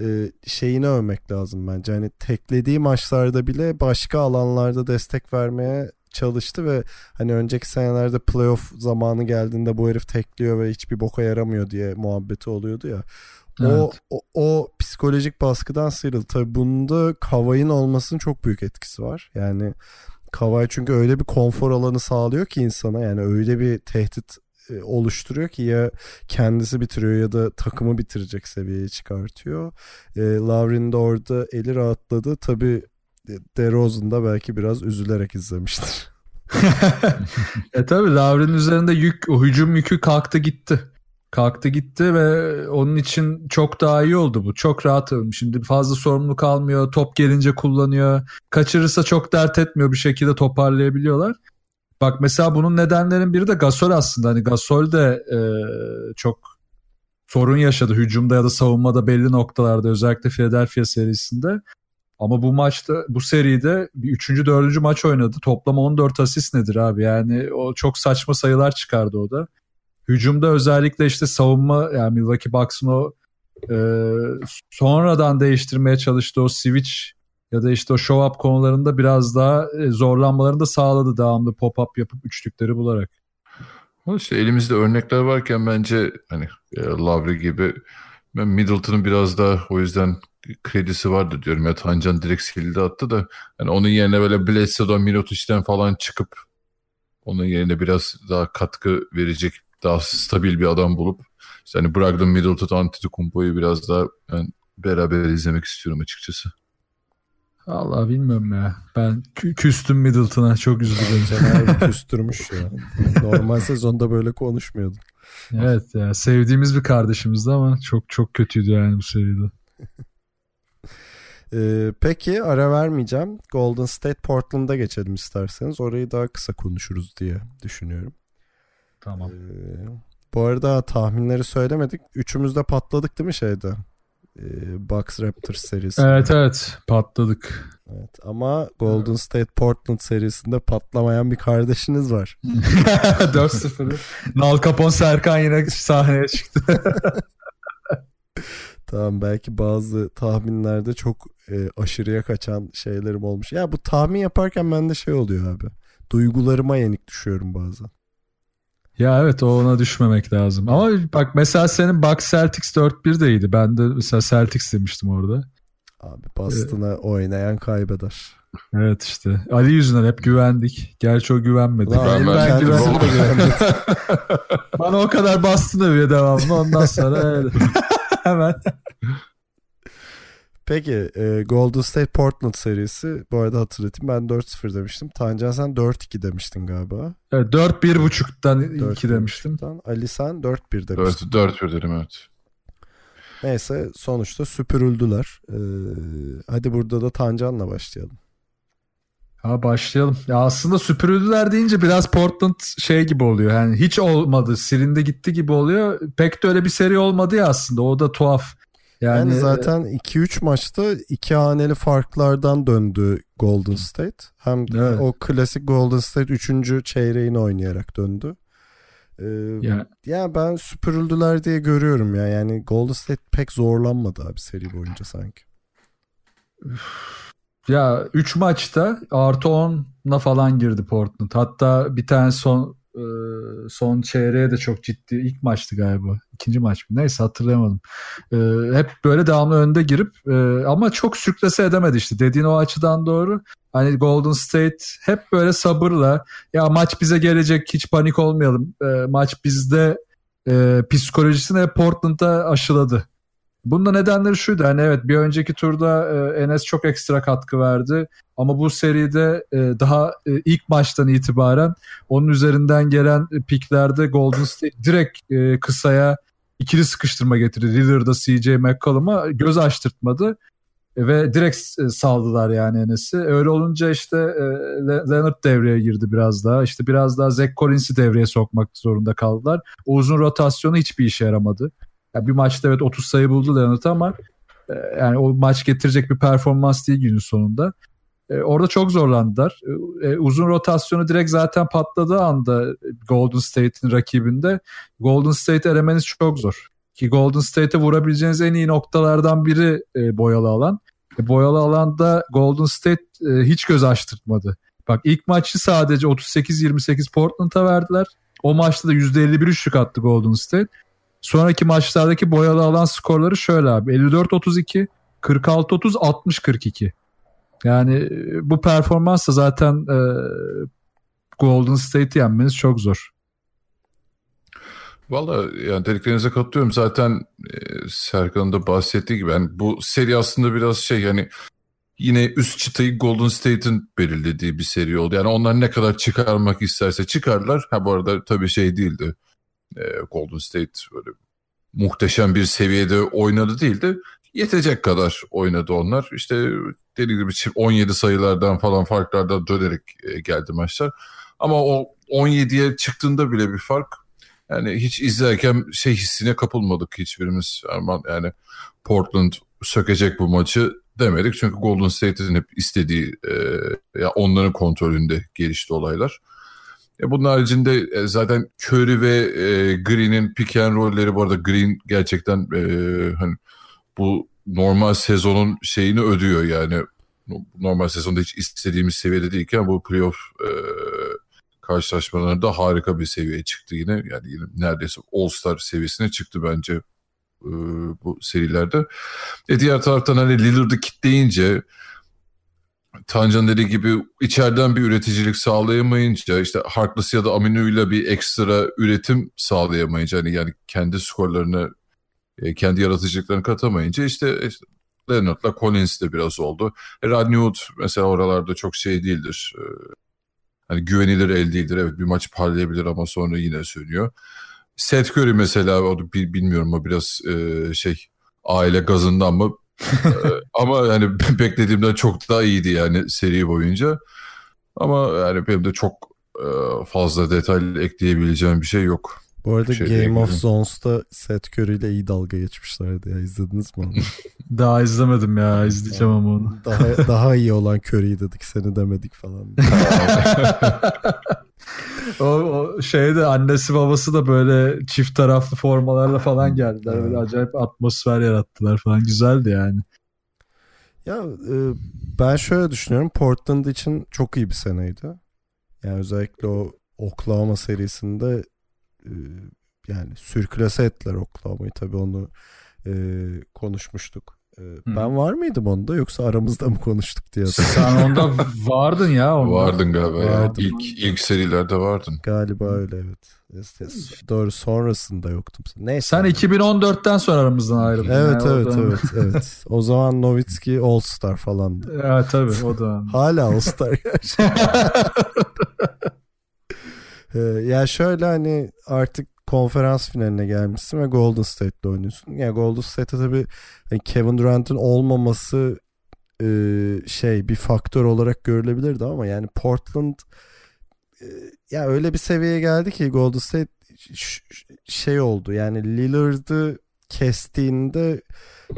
e, şeyini övmek lazım bence. Hani teklediği maçlarda bile başka alanlarda destek vermeye çalıştı ve hani önceki senelerde playoff zamanı geldiğinde bu herif tekliyor ve hiçbir boka yaramıyor diye muhabbeti oluyordu ya. Evet. O, o, o psikolojik baskıdan sıyrıldı. Tabii bunda Kavay'ın olmasının çok büyük etkisi var. Yani Kavay çünkü öyle bir konfor alanı sağlıyor ki insana yani öyle bir tehdit e, oluşturuyor ki ya kendisi bitiriyor ya da takımı bitirecek seviyeye çıkartıyor. E, Lavrin de orada eli rahatladı. Tabii DeRozan da belki biraz üzülerek izlemiştir. (laughs) e tabi Lavrin'in üzerinde yük, o hücum yükü kalktı gitti. Kalktı gitti ve onun için çok daha iyi oldu bu. Çok rahat. Şimdi fazla sorumluluk almıyor. Top gelince kullanıyor. Kaçırırsa çok dert etmiyor. Bir şekilde toparlayabiliyorlar. Bak mesela bunun nedenlerin biri de Gasol aslında. Hani Gasol de e, çok sorun yaşadı hücumda ya da savunmada belli noktalarda özellikle Philadelphia serisinde. Ama bu maçta bu seride bir üçüncü dördüncü maç oynadı. Toplam 14 asist nedir abi? Yani o çok saçma sayılar çıkardı o da. Hücumda özellikle işte savunma yani Milwaukee Bucks'ın o e, sonradan değiştirmeye çalıştığı o switch ya da işte o show up konularında biraz daha e, zorlanmalarını da sağladı devamlı pop-up yapıp üçlükleri bularak. İşte elimizde örnekler varken bence hani e, Lavri gibi ben Middleton'ın biraz daha o yüzden kredisi vardı diyorum. Ya Tancan direkt sildi attı da yani onun yerine böyle Bledsoe'dan Milotic'ten falan çıkıp onun yerine biraz daha katkı verecek daha stabil bir adam bulup işte hani Brogdon Middleton Antetokounmpo'yu biraz daha ben beraber izlemek istiyorum açıkçası. Allah bilmiyorum ya. Ben kü- küstüm Middleton'a. Çok üzüldüm. (laughs) Caner küstürmüş ya. Normal sezonda böyle konuşmuyordun. evet ya. Sevdiğimiz bir kardeşimizdi ama çok çok kötüydü yani bu seride. Ee, peki ara vermeyeceğim. Golden State Portland'a geçelim isterseniz. Orayı daha kısa konuşuruz diye düşünüyorum. Tamam. Ee, bu arada tahminleri söylemedik. Üçümüz de patladık değil mi şeyde? Ee, Bucks Raptors serisi. Evet evet patladık. Evet, ama Golden State Portland serisinde patlamayan bir kardeşiniz var. (laughs) (laughs) 4-0. Nal Capone Serkan yine sahneye çıktı. (laughs) Tamam belki bazı tahminlerde çok e, aşırıya kaçan şeylerim olmuş. Ya bu tahmin yaparken bende şey oluyor abi. Duygularıma yenik düşüyorum bazen. Ya evet o ona düşmemek lazım. Ama bak mesela senin Bucks Celtics 4-1 de iyiydi. Ben de mesela Celtics demiştim orada. Abi Boston'a oynayan kaybeder. Evet işte. Ali yüzünden hep güvendik. Gerçi o güvenmedi. Ulan Ben- ben kendisine güvendim. de güvenmedi. (laughs) Bana o kadar bastın övüyor devamlı. Ondan sonra (laughs) öyle. hemen. Peki e, Golden State Portland serisi bu arada hatırlatayım ben 4-0 demiştim. Tancan sen 4-2 demiştin galiba. Evet, 4-1.5'tan 2 4-1 demiştim. demiştin. Ali sen 4-1 demiştin. 4 4 bir dedim evet. Neyse sonuçta süpürüldüler. Ee, hadi burada da Tancan'la başlayalım. Ha başlayalım. Ya aslında süpürüldüler deyince biraz Portland şey gibi oluyor. Yani hiç olmadı. Silindi gitti gibi oluyor. Pek de öyle bir seri olmadı ya aslında. O da tuhaf. Yani, Yani, zaten 2-3 maçta iki haneli farklardan döndü Golden State. Hem de Evet. o klasik Golden State 3. çeyreğini oynayarak döndü. Ee, ya, ya ben süpürüldüler diye görüyorum ya. Yani Golden State pek zorlanmadı abi seri boyunca sanki. ya 3 maçta artı 10'la falan girdi Portland. Hatta bir tane son e, son çeyreğe de çok ciddi ilk maçtı galiba. İkinci maç mı? Neyse hatırlayamadım. E, hep böyle devamlı önde girip e, ama çok sürklese edemedi işte. Dediğin o açıdan doğru. Hani Golden State hep böyle sabırla ya maç bize gelecek hiç panik olmayalım. E, maç bizde e, psikolojisini Portland'a aşıladı. Bunun nedenleri şuydu. Hani evet bir önceki turda e, Enes çok ekstra katkı verdi. Ama bu seride e, daha e, ilk maçtan itibaren onun üzerinden gelen piklerde Golden State direkt e, kısaya ikili sıkıştırma getirdi. Lillard'a CJ McCollum'a göz açtırtmadı. E, ve direkt e, saldılar yani Enes'i. Öyle olunca işte e, Le- Leonard devreye girdi biraz daha. İşte biraz daha Zach Collins'i devreye sokmak zorunda kaldılar. O uzun rotasyonu hiçbir işe yaramadı. Ya bir maçta evet 30 sayı buldu Leonard ama e, yani o maç getirecek bir performans değil günün sonunda. E, orada çok zorlandılar. E, uzun rotasyonu direkt zaten patladığı anda Golden State'in rakibinde Golden State elemeniz çok zor. Ki Golden State'e vurabileceğiniz en iyi noktalardan biri e, boyalı alan. E, boyalı alanda Golden State e, hiç göz açtırtmadı. Bak ilk maçı sadece 38-28 Portland'a verdiler. O maçta da %51 üçlük attı Golden State. Sonraki maçlardaki boyalı alan skorları şöyle abi. 54-32, 46-30, 60-42. Yani e, bu performansla zaten e, Golden State'i yenmeniz çok zor. Valla yani dediklerinize katılıyorum. Zaten e, Serkan'ın da bahsettiği gibi yani bu seri aslında biraz şey yani yine üst çıtayı Golden State'in belirlediği bir seri oldu. Yani onlar ne kadar çıkarmak isterse çıkarlar. Ha bu arada tabii şey değildi. E, Golden State böyle muhteşem bir seviyede oynadı değildi. Yetecek kadar oynadı onlar. İşte dediğim gibi 17 sayılardan falan farklardan dönerek e, geldi maçlar. Ama o 17'ye çıktığında bile bir fark yani hiç izlerken şey hissine kapılmadık hiçbirimiz. Aman yani Portland sökecek bu maçı demedik. Çünkü Golden State'in hep istediği e, ya onların kontrolünde gelişti olaylar. E bunun haricinde e, zaten Curry ve e, Green'in pick and roll'leri bu arada Green gerçekten e, hani bu normal sezonun şeyini ödüyor yani normal sezonda hiç istediğimiz seviyede değilken bu playoff e, karşılaşmalarında harika bir seviyeye çıktı yine. Yani yine neredeyse All-Star seviyesine çıktı bence e, bu serilerde. E diğer taraftan hani Lillard'ı kitleyince Tancan dediği gibi içeriden bir üreticilik sağlayamayınca işte Harkless ya da Aminu ile bir ekstra üretim sağlayamayınca hani yani kendi skorlarını e, kendi yaratıcılıklarını katamayınca işte, işte Leonard'la Collins de biraz oldu. E, Rodney Hood mesela oralarda çok şey değildir. E, hani güvenilir el değildir. Evet bir maç parlayabilir ama sonra yine sönüyor. Seth Curry mesela o bilmiyorum o biraz şey aile gazından mı ama yani (laughs) beklediğimden çok daha iyiydi yani seri boyunca. Ama yani benim de çok e, fazla detay ekleyebileceğim bir şey yok. Bu arada şey Game of Zones'ta Seth Curry ile iyi dalga geçmişlerdi ya izlediniz mi onu? (laughs) Daha izlemedim ya izleyeceğim ama onu. Daha, daha (laughs) iyi olan Curry'i dedik seni demedik falan. O, o şeyde annesi babası da böyle çift taraflı formalarla falan geldiler. Böyle acayip atmosfer yarattılar falan. Güzeldi yani. Ya e, ben şöyle düşünüyorum. Portland için çok iyi bir seneydi. Yani özellikle o Oklahoma serisinde e, yani sürklase ettiler Oklahoma'yı tabii onu e, konuşmuştuk. E, ben var mıydım onda yoksa aramızda mı konuştuk diye. Sen onda vardın ya. Onda. Vardın galiba. Vardım. Ya. İlk, ilk serilerde vardın. Galiba öyle evet. Yes, yes. Doğru sonrasında yoktum. Neyse. Sen 2014'ten sonra aramızdan ayrıldın. Evet yani evet evet (laughs) evet. O zaman Novitski All Star falandı. Evet tabii o da. Hala All Star gerçekten. (laughs) Ee, ya şöyle hani artık konferans finaline gelmişsin ve Golden State'de oynuyorsun. Ya yani Golden State'te tabii hani Kevin Durant'ın olmaması e, şey bir faktör olarak görülebilirdi ama yani Portland e, ya öyle bir seviyeye geldi ki Golden State şey oldu. Yani Lillard'ı kestiğinde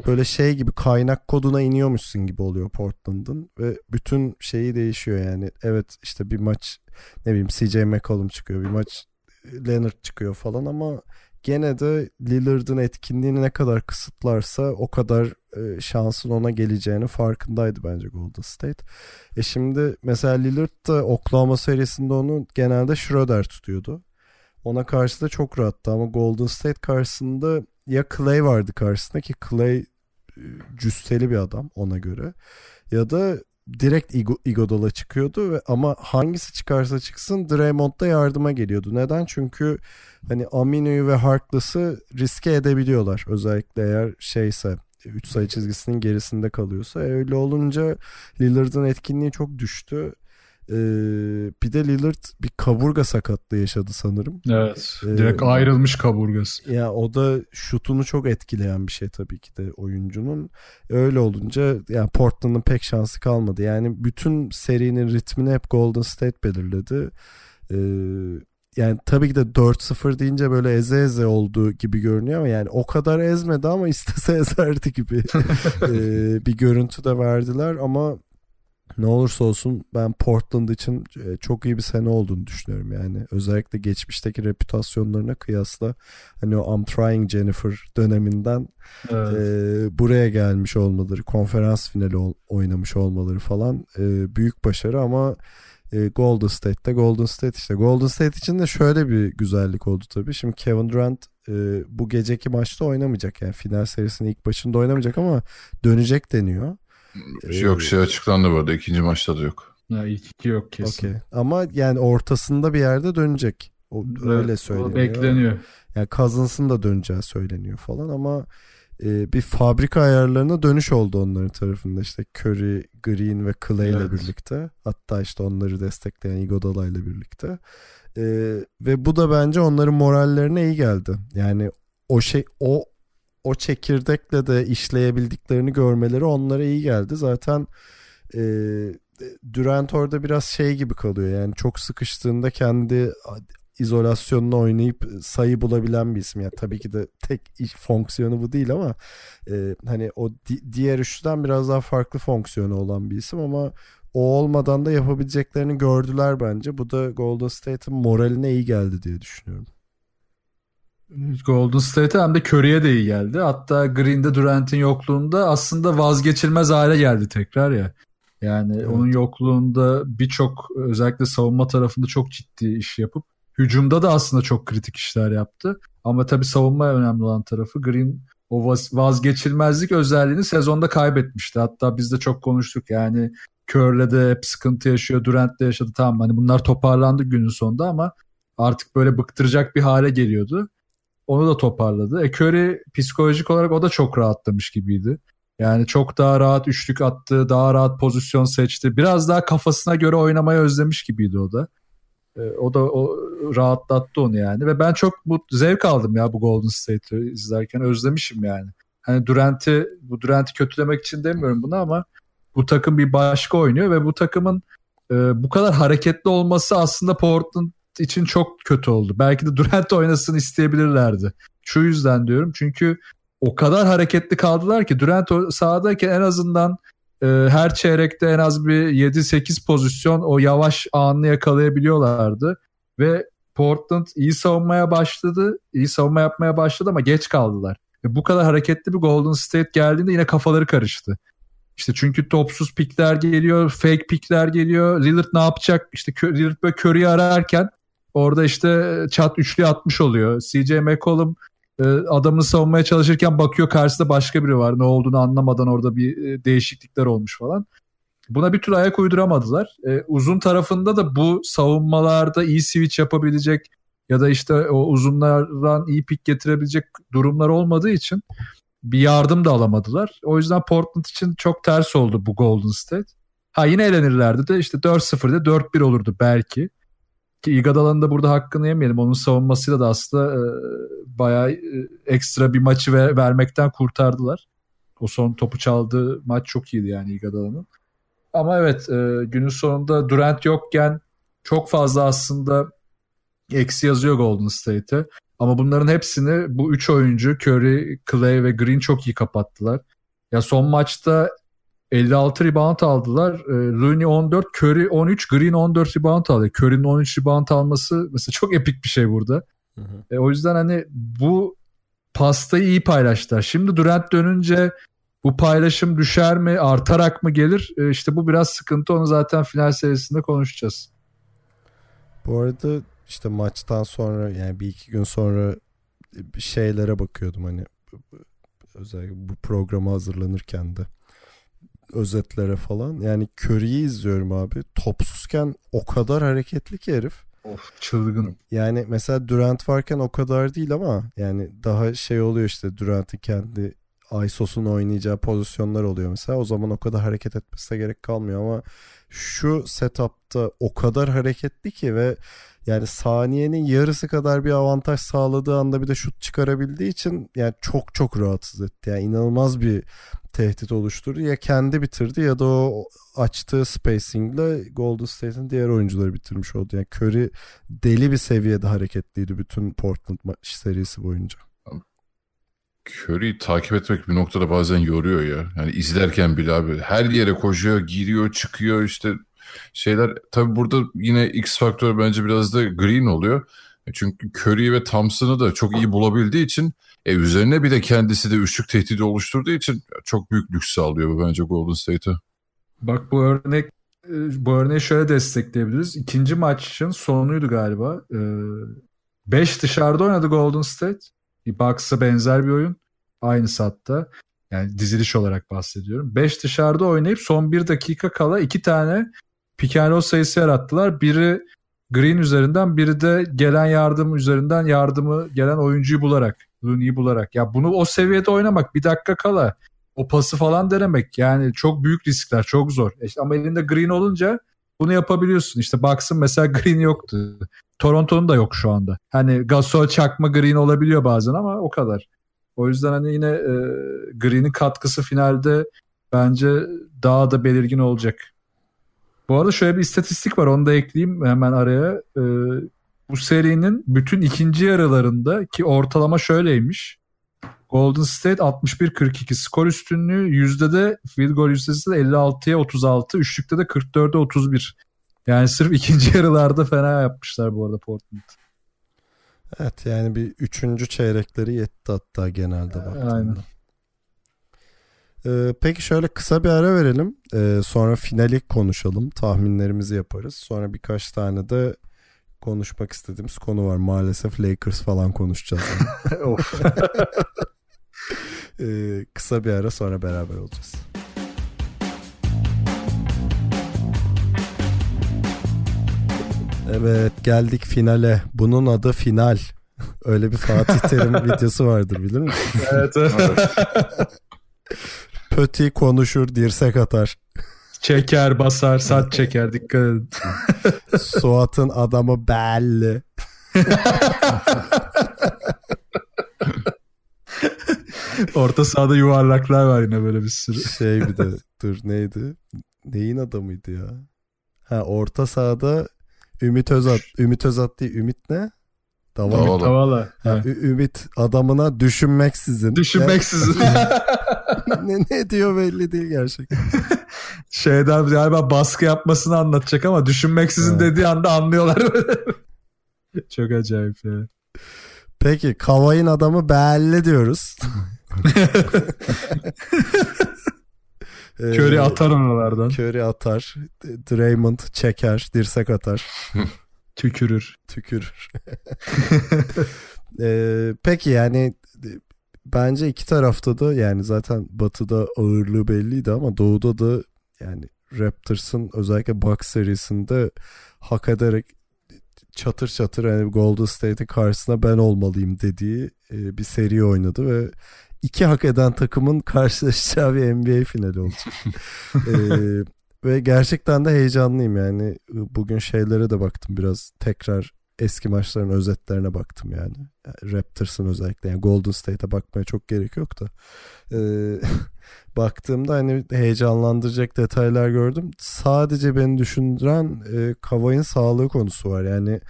böyle şey gibi kaynak koduna iniyormuşsun gibi oluyor Portland'ın ve bütün şeyi değişiyor yani. Evet işte bir maç ne bileyim CJ McCollum çıkıyor bir maç Leonard çıkıyor falan ama gene de Lillard'ın etkinliğini ne kadar kısıtlarsa o kadar e, şansın ona geleceğini farkındaydı bence Golden State. E şimdi mesela Lillard da Oklahoma serisinde onu genelde Schroeder tutuyordu. Ona karşı da çok rahattı ama Golden State karşısında ya Clay vardı karşısında ki Clay e, cüsseli bir adam ona göre ya da direkt Iguodala çıkıyordu ve ama hangisi çıkarsa çıksın Draymond da yardıma geliyordu. Neden? Çünkü hani Aminu'yu ve Harkless'ı riske edebiliyorlar. Özellikle eğer şeyse 3 sayı çizgisinin gerisinde kalıyorsa. E öyle olunca Lillard'ın etkinliği çok düştü. Ee, bir de Lillard bir kaburga sakatlığı yaşadı sanırım. Evet. Ee, direkt ayrılmış kaburgası. Ya o da şutunu çok etkileyen bir şey tabii ki de oyuncunun. Öyle olunca yani Portland'ın pek şansı kalmadı. Yani bütün serinin ritmini hep Golden State belirledi. Ee, yani tabii ki de 4-0 deyince böyle eze eze olduğu gibi görünüyor ama yani o kadar ezmedi ama (laughs) istese ezerdi gibi (laughs) ee, bir görüntü de verdiler ama ne olursa olsun ben Portland için e, çok iyi bir sene olduğunu düşünüyorum yani. Özellikle geçmişteki reputasyonlarına kıyasla hani o I'm Trying Jennifer döneminden evet. e, buraya gelmiş olmaları, konferans finali ol, oynamış olmaları falan e, büyük başarı ama e, Golden State'te Golden State işte. Golden State için de şöyle bir güzellik oldu tabii. Şimdi Kevin Durant e, bu geceki maçta oynamayacak yani final serisinin ilk başında oynamayacak ama dönecek deniyor. Şey yok şey açıklandı bu arada. ikinci maçta da yok. Ya ilk iki yok kesin. Okay. Ama yani ortasında bir yerde dönecek. O, evet, öyle söyleniyor. O bekleniyor. Yani Cousins'ın da döneceği söyleniyor falan ama e, bir fabrika ayarlarına dönüş oldu onların tarafında işte Curry, Green ve Clay ile evet. birlikte. Hatta işte onları destekleyen Iguodala ile birlikte. E, ve bu da bence onların morallerine iyi geldi. Yani o şey o o çekirdekle de işleyebildiklerini görmeleri onlara iyi geldi. Zaten e, Durant orada biraz şey gibi kalıyor yani çok sıkıştığında kendi izolasyonunu oynayıp sayı bulabilen bir isim. Yani tabii ki de tek iş, fonksiyonu bu değil ama e, hani o di- diğer üçten biraz daha farklı fonksiyonu olan bir isim ama o olmadan da yapabileceklerini gördüler bence. Bu da Golden State'in moraline iyi geldi diye düşünüyorum. Golden State'e hem de Curry'e de iyi geldi. Hatta Green'de Durant'in yokluğunda aslında vazgeçilmez hale geldi tekrar ya. Yani evet. onun yokluğunda birçok özellikle savunma tarafında çok ciddi iş yapıp hücumda da aslında çok kritik işler yaptı. Ama tabii savunma önemli olan tarafı Green o vazgeçilmezlik özelliğini sezonda kaybetmişti. Hatta biz de çok konuştuk yani Kör'le de hep sıkıntı yaşıyor, Durant de yaşadı. Tamam hani bunlar toparlandı günün sonunda ama artık böyle bıktıracak bir hale geliyordu. Onu da toparladı. E Curry psikolojik olarak o da çok rahatlamış gibiydi. Yani çok daha rahat üçlük attı, daha rahat pozisyon seçti. Biraz daha kafasına göre oynamayı özlemiş gibiydi o da. E, o da o rahatlattı onu yani. Ve ben çok bu zevk aldım ya bu Golden State'i izlerken. Özlemişim yani. Hani Durant'i, bu Durant'i kötülemek için demiyorum bunu ama bu takım bir başka oynuyor ve bu takımın e, bu kadar hareketli olması aslında Portland için çok kötü oldu. Belki de Durant oynasın isteyebilirlerdi. Şu yüzden diyorum çünkü o kadar hareketli kaldılar ki Durant sahadayken en azından e, her çeyrekte en az bir 7-8 pozisyon o yavaş anını yakalayabiliyorlardı. Ve Portland iyi savunmaya başladı. iyi savunma yapmaya başladı ama geç kaldılar. Ve bu kadar hareketli bir Golden State geldiğinde yine kafaları karıştı. İşte çünkü topsuz pikler geliyor, fake pikler geliyor. Lillard ne yapacak? İşte Lillard böyle Curry'i ararken orada işte çat üçlü atmış oluyor. CJ McCollum e, adamını savunmaya çalışırken bakıyor karşısında başka biri var. Ne olduğunu anlamadan orada bir e, değişiklikler olmuş falan. Buna bir tür ayak uyduramadılar. E, uzun tarafında da bu savunmalarda iyi switch yapabilecek ya da işte o uzunlardan iyi pik getirebilecek durumlar olmadığı için bir yardım da alamadılar. O yüzden Portland için çok ters oldu bu Golden State. Ha yine elenirlerdi de işte 4-0'da 4-1 olurdu belki. Ki Iguodala'nın da burada hakkını yemeyelim. Onun savunmasıyla da aslında e, bayağı e, ekstra bir maçı ver, vermekten kurtardılar. O son topu çaldığı maç çok iyiydi yani Iguodala'nın. Ama evet e, günün sonunda Durant yokken çok fazla aslında eksi yazıyor Golden State'e. Ama bunların hepsini bu üç oyuncu Curry, Clay ve Green çok iyi kapattılar. Ya son maçta 56 rebound aldılar. E, Looney 14, Curry 13, Green 14 rebound aldı. Curry'nin 13 rebound alması mesela çok epik bir şey burada. Hı hı. E, o yüzden hani bu pastayı iyi paylaştılar. Şimdi Durant dönünce bu paylaşım düşer mi, artarak mı gelir? E, işte bu biraz sıkıntı. Onu zaten final serisinde konuşacağız. Bu arada işte maçtan sonra yani bir iki gün sonra şeylere bakıyordum hani özellikle bu programa hazırlanırken de özetlere falan. Yani Curry'i izliyorum abi. Topsuzken o kadar hareketli ki herif. Of çılgın. Yani mesela Durant varken o kadar değil ama yani daha şey oluyor işte Durant'in kendi Aysos'un oynayacağı pozisyonlar oluyor mesela. O zaman o kadar hareket etmesine gerek kalmıyor ama şu setupta o kadar hareketli ki ve yani saniyenin yarısı kadar bir avantaj sağladığı anda bir de şut çıkarabildiği için yani çok çok rahatsız etti. Yani inanılmaz bir tehdit oluşturdu. Ya kendi bitirdi ya da o açtığı spacingle Golden State'in diğer oyuncuları bitirmiş oldu. Yani Curry deli bir seviyede hareketliydi bütün Portland serisi boyunca. Curry'i takip etmek bir noktada bazen yoruyor ya. Yani izlerken bile abi her yere koşuyor, giriyor, çıkıyor işte şeyler. Tabi burada yine X faktör bence biraz da Green oluyor. E çünkü Curry ve Thompson'ı da çok iyi bulabildiği için e üzerine bir de kendisi de üçlük tehdidi oluşturduğu için çok büyük lüks sağlıyor bu bence Golden State'e. Bak bu örnek e, bu örneği şöyle destekleyebiliriz. İkinci maçın sonuydu galiba. 5 ee, dışarıda oynadı Golden State. Bucks'a benzer bir oyun. Aynı satta. Yani diziliş olarak bahsediyorum. 5 dışarıda oynayıp son 1 dakika kala 2 tane pick sayısı yarattılar. Biri Green üzerinden biri de gelen yardım üzerinden yardımı gelen oyuncuyu bularak, Looney'i bularak. Ya bunu o seviyede oynamak bir dakika kala o pası falan denemek yani çok büyük riskler, çok zor. İşte ama elinde Green olunca bunu yapabiliyorsun. İşte Bucks'ın mesela (laughs) Green yoktu. Toronto'nun da yok şu anda. Hani Gasol çakma Green olabiliyor bazen ama o kadar. O yüzden hani yine e, Green'in katkısı finalde bence daha da belirgin olacak. Bu arada şöyle bir istatistik var onu da ekleyeyim hemen araya. Ee, bu serinin bütün ikinci yarılarında ki ortalama şöyleymiş. Golden State 61-42 skor üstünlüğü yüzde de field goal yüzdesi de 56'ya 36 üçlükte de 44'e 31. Yani sırf ikinci (laughs) yarılarda fena yapmışlar bu arada Portland. Evet yani bir üçüncü çeyrekleri yetti hatta genelde baktığında. Aynen. Ee, peki şöyle kısa bir ara verelim. Ee, sonra finali konuşalım. Tahminlerimizi yaparız. Sonra birkaç tane de konuşmak istediğimiz konu var. Maalesef Lakers falan konuşacağız. (laughs) of. (laughs) Ee, kısa bir ara sonra beraber olacağız. Evet geldik finale. Bunun adı final. (laughs) Öyle bir Fatih Terim videosu vardır bilir misin? evet, evet. Pöti konuşur, dirsek atar. Çeker, basar, saç çeker. Dikkat edin. Suat'ın adamı belli. Orta sahada yuvarlaklar var yine böyle bir sürü. Şey bir de dur neydi? Neyin adamıydı ya? Ha orta sahada Ümit Özat. Ümit Özat değil Ümit ne? Davala. Davala. Ha, Ü- Ümit adamına düşünmeksizin. Düşünmeksizin. (laughs) ne, ne diyor belli değil gerçekten. (laughs) Şeyden galiba baskı yapmasını anlatacak ama düşünmeksizin Evet. dediği anda anlıyorlar. (laughs) Çok acayip ya. Peki Kavay'ın adamı belli diyoruz. Ee, Curry atar oralardan. Curry atar. Draymond çeker. Dirsek atar. Tükürür. Tükürür. (laughs) Ee, peki yani e, bence iki tarafta da yani zaten batıda ağırlığı belliydi ama doğuda da yani Raptors'ın özellikle Bucks serisinde hak ederek çatır çatır hani Golden State'in karşısına ben olmalıyım dediği e, bir seri oynadı ve iki hak eden takımın karşılaşacağı bir NBA finali olacak. (laughs) E, ve gerçekten de heyecanlıyım yani bugün şeylere de baktım biraz tekrar eski maçların özetlerine baktım yani. Yani Raptors'ın özellikle yani Golden State'e bakmaya çok gerek yok da. Ee, (laughs) baktığımda hani heyecanlandıracak detaylar gördüm. Sadece beni düşündüren e, Kavay'ın sağlığı konusu var. Yani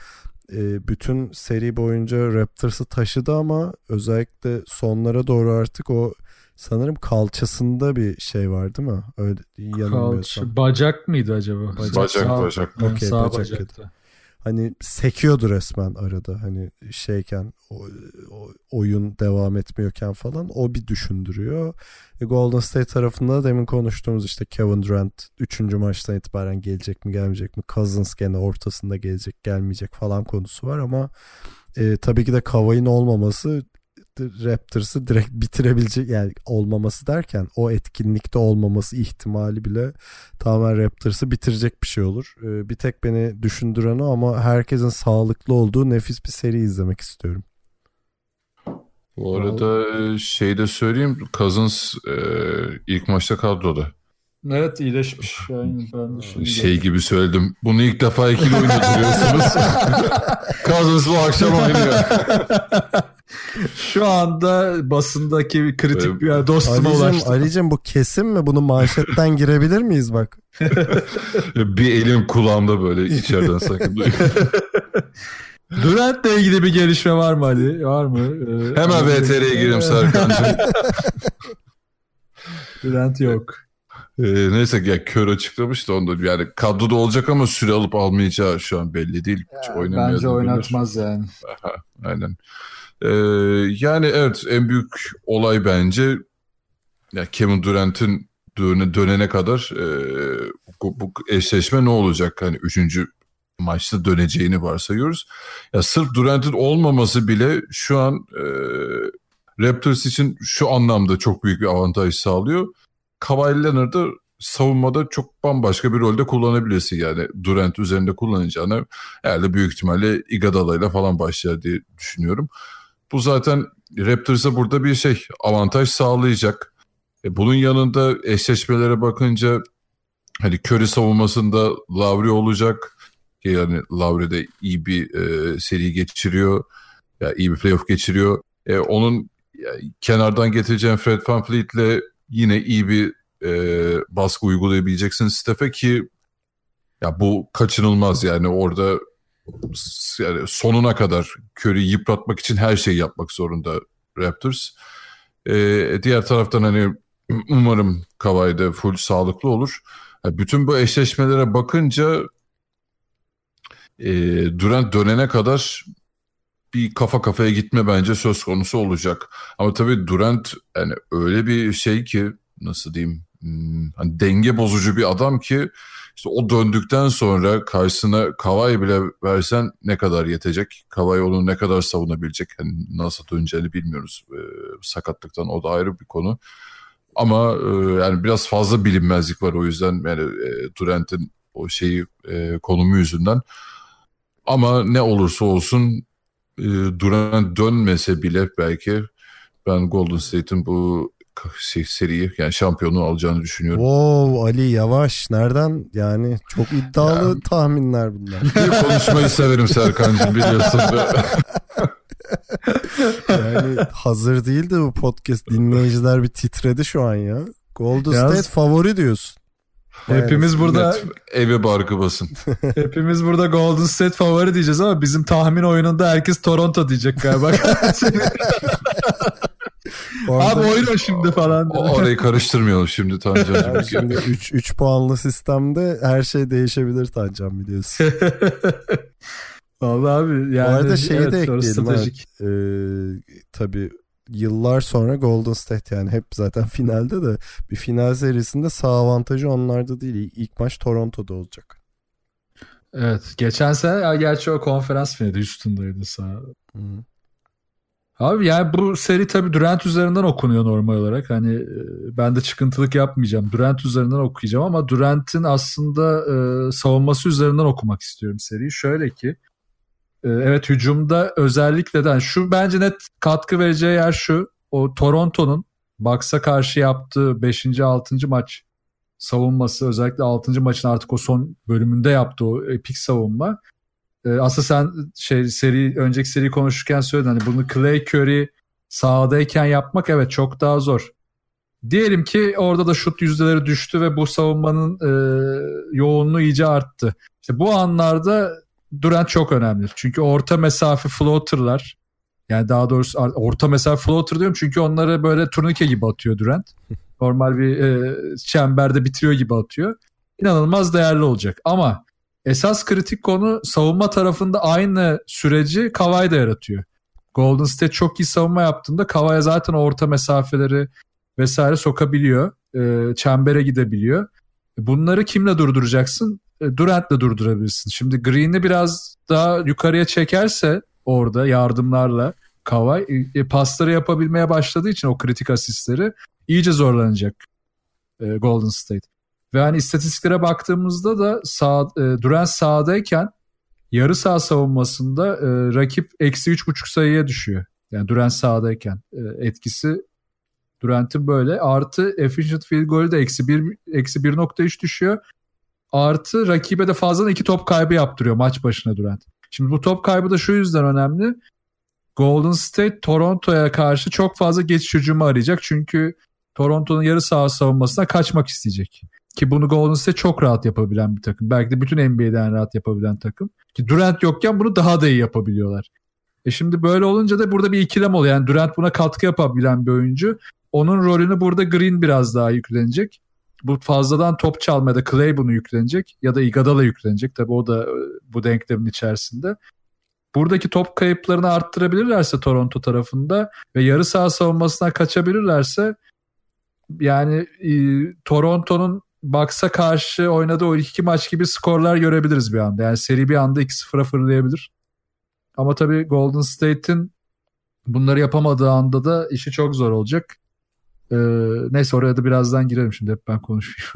e, bütün seri boyunca Raptors'ı taşıdı ama özellikle sonlara doğru artık o sanırım kalçasında bir şey var değil mi? Öyle yanılmıyorsam. Kalç, bacak mıydı acaba? Bacak Sağ- bacak. Ha, Okey, sağ bacak bacakta. hani sekiyordu resmen arada hani şeyken o, o- oyun devam etmiyorken falan o bir düşündürüyor. E, Golden State tarafında da demin konuştuğumuz işte Kevin Durant 3. maçtan itibaren gelecek mi gelmeyecek mi Cousins gene ortasında gelecek gelmeyecek falan konusu var ama e, tabii ki de Kawhi'nin olmaması Raptors'ı direkt bitirebilecek yani olmaması derken o etkinlikte olmaması ihtimali bile tamamen Raptors'ı bitirecek bir şey olur. Ee, bir tek beni düşündüren o ama herkesin sağlıklı olduğu nefis bir seri izlemek istiyorum. Bu arada şey de söyleyeyim. Cousins e, ilk maçta kadroda. Evet iyileşmiş. (laughs) Aynen, ben de şimdi Şey gibi söyledim. Bunu ilk defa ikili oynatıyorsunuz. (laughs) Cousins bu akşam oynuyor. (laughs) Şu anda basındaki kritik bir dostuma ulaştı. Ali'cim bu kesin mi? Bunu manşetten girebilir miyiz bak? (laughs) bir elim kulağımda böyle içeriden sakın. (laughs) Durant'la ilgili bir gelişme var mı Ali? Var mı? Ee, Hemen VTR'ye gireyim Serkan'cığım. (laughs) Durant yok. Ee, neyse ya kör açıklamış da onda yani kadroda olacak ama süre alıp almayacağı şu an belli değil. Hiç oynamaya Bence da bilir. oynatmaz yani. Aha, aynen. Ee, yani evet en büyük olay bence ya Kevin Durant'in döne, dönene kadar e, bu, bu eşleşme ne olacak? Hani üçüncü maçta döneceğini varsayıyoruz. Ya sırf Durant'in olmaması bile şu an e, Raptors için şu anlamda çok büyük bir avantaj sağlıyor. Kawhi Leonard'ı savunmada çok bambaşka bir rolde kullanabilirsin yani Durant üzerinde kullanacağını herhalde büyük ihtimalle Iguodala'yla falan başlar diye düşünüyorum. Bu zaten Raptors'a burada bir şey avantaj sağlayacak. E, bunun yanında eşleşmelere bakınca hani Curry savunmasında Lavri olacak. Yani Lavri de iyi bir e, seri geçiriyor. Ya iyi bir playoff geçiriyor. E, onun ya, kenardan getireceğin Fred VanVleet'le yine iyi bir e, baskı uygulayabileceksin Steph'e ki ya bu kaçınılmaz yani orada yani sonuna kadar Curry'i yıpratmak için her şeyi yapmak zorunda Raptors. E, diğer taraftan hani umarım Kawhi full sağlıklı olur. Yani bütün bu eşleşmelere bakınca e, Durant dönene kadar bir kafa kafaya gitme bence söz konusu olacak. Ama tabii Durant yani öyle bir şey ki nasıl diyeyim hmm, hani denge bozucu bir adam ki işte o döndükten sonra karşısına Kavay bile versen ne kadar yetecek? Kavay onu ne kadar savunabilecek? Yani nasıl döneceğini bilmiyoruz. Ee, sakatlıktan o da ayrı bir konu. Ama e, yani biraz fazla bilinmezlik var o yüzden yani e, Durant'in o şeyi e, konumu yüzünden. Ama ne olursa olsun e, Durant dönmese bile belki ben Golden State'in bu seriyi yani şampiyonu alacağını düşünüyorum. Wow Ali yavaş nereden yani çok iddialı ya, tahminler bunlar. Bir konuşmayı severim Serkan'cığım biliyorsun. (laughs) yani hazır değildi bu podcast dinleyiciler bir titredi şu an ya. Golden Yalnız, State favori diyorsun. Yani, hepimiz burada eve barkı basın. (laughs) hepimiz burada Golden State favori diyeceğiz ama bizim tahmin oyununda herkes Toronto diyecek galiba. (laughs) Abi oyna şimdi falan. O, orayı karıştırmayalım şimdi Tancan. Yani şimdi 3 3 puanlı sistemde her şey değişebilir Tancan biliyorsun. (laughs) Vallahi abi yani. Bu arada şeyi evet, de ekleyelim. Evet, e, tabii yıllar sonra Golden State yani hep zaten finalde de bir final serisinde sağ avantajı onlarda değil. İlk maç Toronto'da olacak. Evet. Geçen sene ya gerçi o konferans finali üstündeydi sağ. Hı. Abi yani bu seri tabii Durant üzerinden okunuyor normal olarak. Hani e, ben de çıkıntılık yapmayacağım. Durant üzerinden okuyacağım ama Durant'in aslında e, savunması üzerinden okumak istiyorum seriyi. Şöyle ki e, evet hücumda özellikle de yani şu bence net katkı vereceği yer şu. O Toronto'nun Bucks'a karşı yaptığı 5. 6. maç savunması özellikle 6. maçın artık o son bölümünde yaptığı o epik savunma e, aslında sen şey seri önceki seri konuşurken söyledin hani bunu Clay Curry sahadayken yapmak evet çok daha zor. Diyelim ki orada da şut yüzdeleri düştü ve bu savunmanın e, yoğunluğu iyice arttı. İşte bu anlarda Durant çok önemli. Çünkü orta mesafe floater'lar yani daha doğrusu orta mesafe floater diyorum çünkü onları böyle turnike gibi atıyor Durant. (laughs) Normal bir e, çemberde bitiriyor gibi atıyor. İnanılmaz değerli olacak. Ama esas kritik konu savunma tarafında aynı süreci Kawhi da yaratıyor. Golden State çok iyi savunma yaptığında Kawhi zaten orta mesafeleri vesaire sokabiliyor. E, çembere gidebiliyor. Bunları kimle durduracaksın? E, Durant'la durdurabilirsin. Şimdi Green'i biraz daha yukarıya çekerse orada yardımlarla Kawhi e, pasları yapabilmeye başladığı için o kritik asistleri iyice zorlanacak e, Golden State. Ve hani istatistiklere baktığımızda da sağ, e, Durant sahadayken yarı saha savunmasında e, rakip eksi üç buçuk sayıya düşüyor. Yani Durant sahadayken e, etkisi Durant'in böyle. Artı efficient field goal de eksi bir eksi 1.3 düşüyor. Artı rakibe de fazla iki top kaybı yaptırıyor maç başına Durant. Şimdi bu top kaybı da şu yüzden önemli. Golden State Toronto'ya karşı çok fazla geçiş hücumu arayacak. Çünkü Toronto'nun yarı saha savunmasına kaçmak isteyecek. Ki bunu Golden State çok rahat yapabilen bir takım. Belki de bütün NBA'den rahat yapabilen takım. Ki Durant yokken bunu daha da iyi yapabiliyorlar. E şimdi böyle olunca da burada bir ikilem oluyor. Yani Durant buna katkı yapabilen bir oyuncu. Onun rolünü burada Green biraz daha yüklenecek. Bu fazladan top çalmaya da Clay bunu yüklenecek. Ya da Iguodala yüklenecek. Tabii o da e, bu denklemin içerisinde. Buradaki top kayıplarını arttırabilirlerse Toronto tarafında ve yarı saha savunmasına kaçabilirlerse yani e, Toronto'nun Bucks'a karşı oynadığı o iki maç gibi skorlar görebiliriz bir anda. Yani seri bir anda 2-0'a fırlayabilir. Ama tabii Golden State'in bunları yapamadığı anda da işi çok zor olacak. Ee, neyse oraya da birazdan girelim şimdi hep ben konuşayım.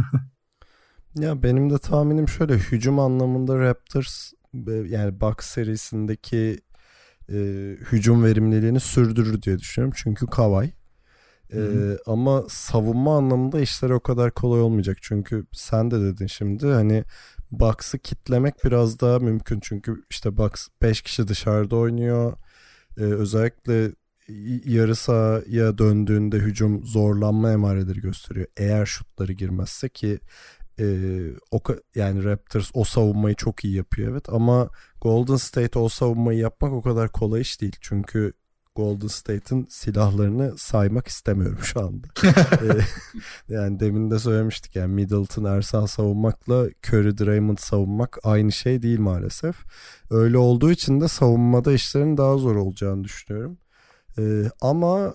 (laughs) ya benim de tahminim şöyle hücum anlamında Raptors yani Bucks serisindeki e, hücum verimliliğini sürdürür diye düşünüyorum. Çünkü Kawhi ee, ama savunma anlamında işler o kadar kolay olmayacak. Çünkü sen de dedin şimdi hani Bucks'ı kitlemek biraz daha mümkün. Çünkü işte Bucks 5 kişi dışarıda oynuyor. Ee, özellikle yarı sahaya döndüğünde hücum zorlanma emareleri gösteriyor. Eğer şutları girmezse ki e, o yani Raptors o savunmayı çok iyi yapıyor evet ama Golden State o savunmayı yapmak o kadar kolay iş değil. Çünkü Golden State'in silahlarını saymak istemiyorum şu anda. (laughs) Ee, yani demin de söylemiştik yani Middleton Ersan savunmakla Curry Draymond savunmak aynı şey değil maalesef. Öyle olduğu için de savunmada işlerin daha zor olacağını düşünüyorum. Ee, ama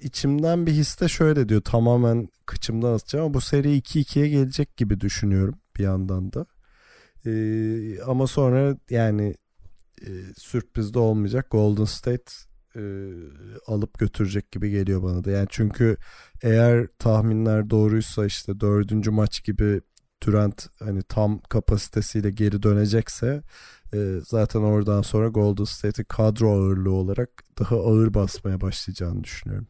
içimden bir histe şöyle diyor tamamen kıçımdan atacağım ama bu seri 2-2'ye gelecek gibi düşünüyorum bir yandan da. Ee, ama sonra yani e, sürpriz de olmayacak. Golden State e, alıp götürecek gibi geliyor bana da. Yani çünkü eğer tahminler doğruysa işte dördüncü maç gibi Durant hani tam kapasitesiyle geri dönecekse e, zaten oradan sonra Golden State'i kadro ağırlığı olarak daha ağır basmaya başlayacağını düşünüyorum.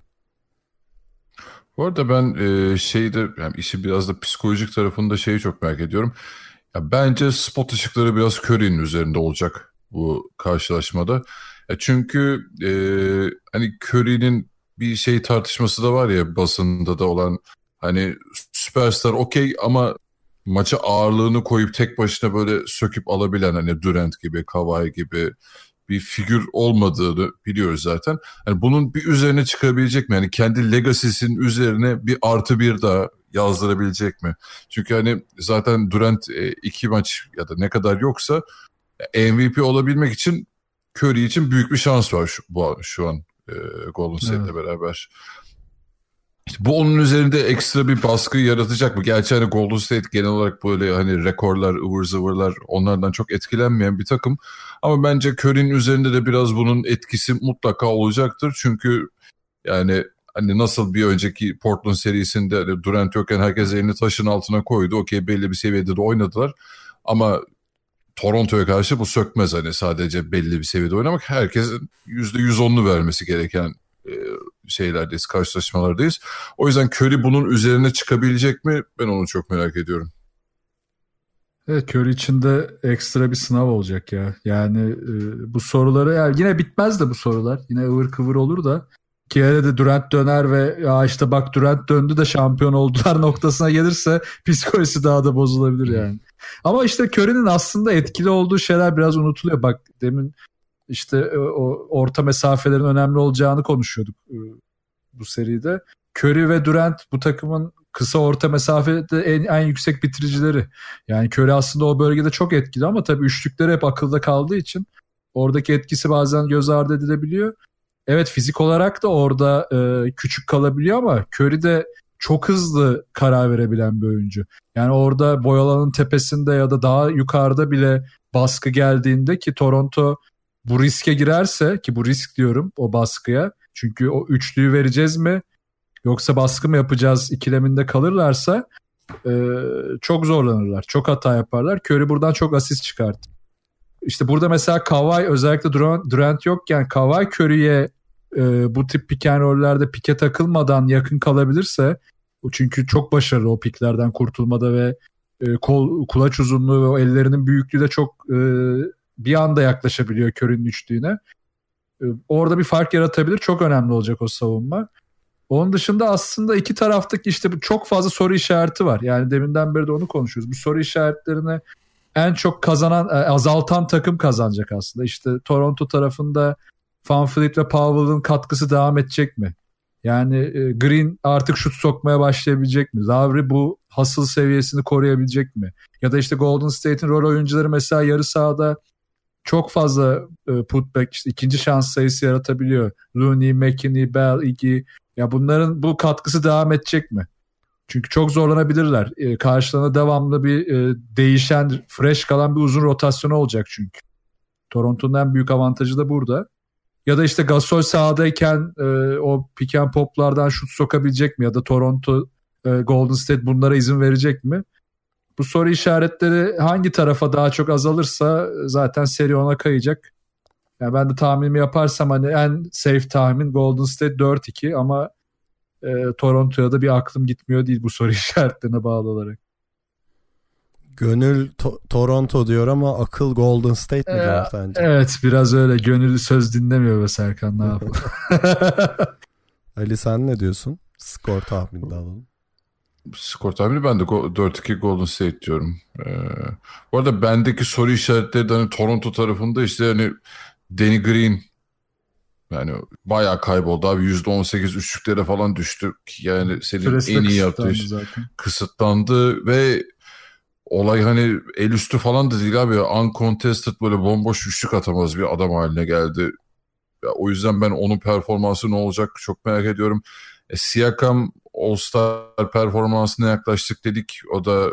Bu arada ben e, şeyde yani işi biraz da psikolojik tarafında şeyi çok merak ediyorum. Ya bence spot ışıkları biraz Curry'nin üzerinde olacak bu karşılaşmada. Ya çünkü e, hani Curry'nin bir şey tartışması da var ya basında da olan hani süperstar okey ama maça ağırlığını koyup tek başına böyle söküp alabilen hani Durant gibi, Kawhi gibi bir figür olmadığını biliyoruz zaten. Yani bunun bir üzerine çıkabilecek mi? Yani kendi legacy'sinin üzerine bir artı bir daha yazdırabilecek mi? Çünkü hani zaten Durant e, iki maç ya da ne kadar yoksa MVP olabilmek için Curry için büyük bir şans var şu, bu, şu an e, Golden State'le evet. beraber. İşte bu onun üzerinde ekstra bir baskı yaratacak mı? Gerçi hani Golden State genel olarak böyle hani rekorlar, ıvır zıvırlar onlardan çok etkilenmeyen bir takım. Ama bence Curry'nin üzerinde de biraz bunun etkisi mutlaka olacaktır. Çünkü yani hani nasıl bir önceki Portland serisinde hani Durant yokken herkes elini taşın altına koydu. Okey belli bir seviyede de oynadılar. Ama Toronto'ya karşı bu sökmez hani sadece belli bir seviyede oynamak. Herkesin %110'unu vermesi gereken e, şeylerdeyiz, karşılaşmalardayız. O yüzden Curry bunun üzerine çıkabilecek mi? Ben onu çok merak ediyorum. Evet Curry için de ekstra bir sınav olacak ya. Yani e, bu soruları yani yine bitmez de bu sorular. Yine ıvır kıvır olur da ki de Durant döner ve ya işte bak Durant döndü de şampiyon oldular (laughs) noktasına gelirse psikolojisi daha da bozulabilir yani. Ama işte Curry'nin aslında etkili olduğu şeyler biraz unutuluyor. Bak demin işte e, o orta mesafelerin önemli olacağını konuşuyorduk e, bu seride. Curry ve Durant bu takımın kısa orta mesafede en, en yüksek bitiricileri. Yani Curry aslında o bölgede çok etkili ama tabii üçlükleri hep akılda kaldığı için oradaki etkisi bazen göz ardı edilebiliyor. Evet fizik olarak da orada e, küçük kalabiliyor ama Curry de çok hızlı karar verebilen bir oyuncu. Yani orada boyalanın tepesinde ya da daha yukarıda bile baskı geldiğinde ki Toronto bu riske girerse ki bu risk diyorum o baskıya. Çünkü o üçlüyü vereceğiz mi yoksa baskı mı yapacağız ikileminde kalırlarsa e, çok zorlanırlar. Çok hata yaparlar. Curry buradan çok asist çıkarttı. İşte burada mesela Kawhi özellikle Durant, yokken Kawhi Curry'e e, bu tip pick and roll'lerde pike takılmadan yakın kalabilirse çünkü çok başarılı o piklerden kurtulmada ve e, kol kulaç uzunluğu ve o ellerinin büyüklüğü de çok e, bir anda yaklaşabiliyor körün üçlüğüne. E, orada bir fark yaratabilir. Çok önemli olacak o savunma. Onun dışında aslında iki taraftaki işte çok fazla soru işareti var. Yani deminden beri de onu konuşuyoruz. Bu soru işaretlerini en çok kazanan, e, azaltan takım kazanacak aslında. İşte Toronto tarafında Van Fleet ve Powell'ın katkısı devam edecek mi? Yani e, Green artık şut sokmaya başlayabilecek mi? Lavri bu hasıl seviyesini koruyabilecek mi? Ya da işte Golden State'in rol oyuncuları mesela yarı sahada çok fazla e, putback işte ikinci şans sayısı yaratabiliyor. Looney, McKinney, Bell, Iggy. Ya bunların bu katkısı devam edecek mi? Çünkü çok zorlanabilirler. E, karşılarına devamlı bir e, değişen, fresh kalan bir uzun rotasyonu olacak çünkü. Toronto'nun en büyük avantajı da burada. Ya da işte Gasol sahadayken e, o pick and poplardan şut sokabilecek mi? Ya da Toronto, e, Golden State bunlara izin verecek mi? Bu soru işaretleri hangi tarafa daha çok azalırsa zaten seri ona kayacak. Yani ben de tahminimi yaparsam hani en safe tahmin Golden State 4-2 ama e, Toronto'ya da bir aklım gitmiyor değil bu soru (laughs) işaretlerine bağlı olarak. Gönül to- Toronto diyor ama akıl Golden State mi diyor ee, sence? Evet biraz öyle. Gönül söz dinlemiyor be Serkan ne yapalım. (laughs) Ali sen ne diyorsun? Skor tahmini alalım. skor tahmini ben de 4-2 Golden State diyorum. Ee, bu arada bendeki soru işaretleri de hani Toronto tarafında işte hani Danny Green yani bayağı kayboldu abi %18 üçlüklere falan düştü. Yani senin en iyi yaptığı zaten. kısıtlandı ve olay hani el üstü falan da değil abi. Uncontested böyle bomboş üçlük atamaz bir adam haline geldi. Ya, o yüzden ben onun performansı ne olacak çok merak ediyorum. E, Siakam All-Star performansına yaklaştık dedik. O da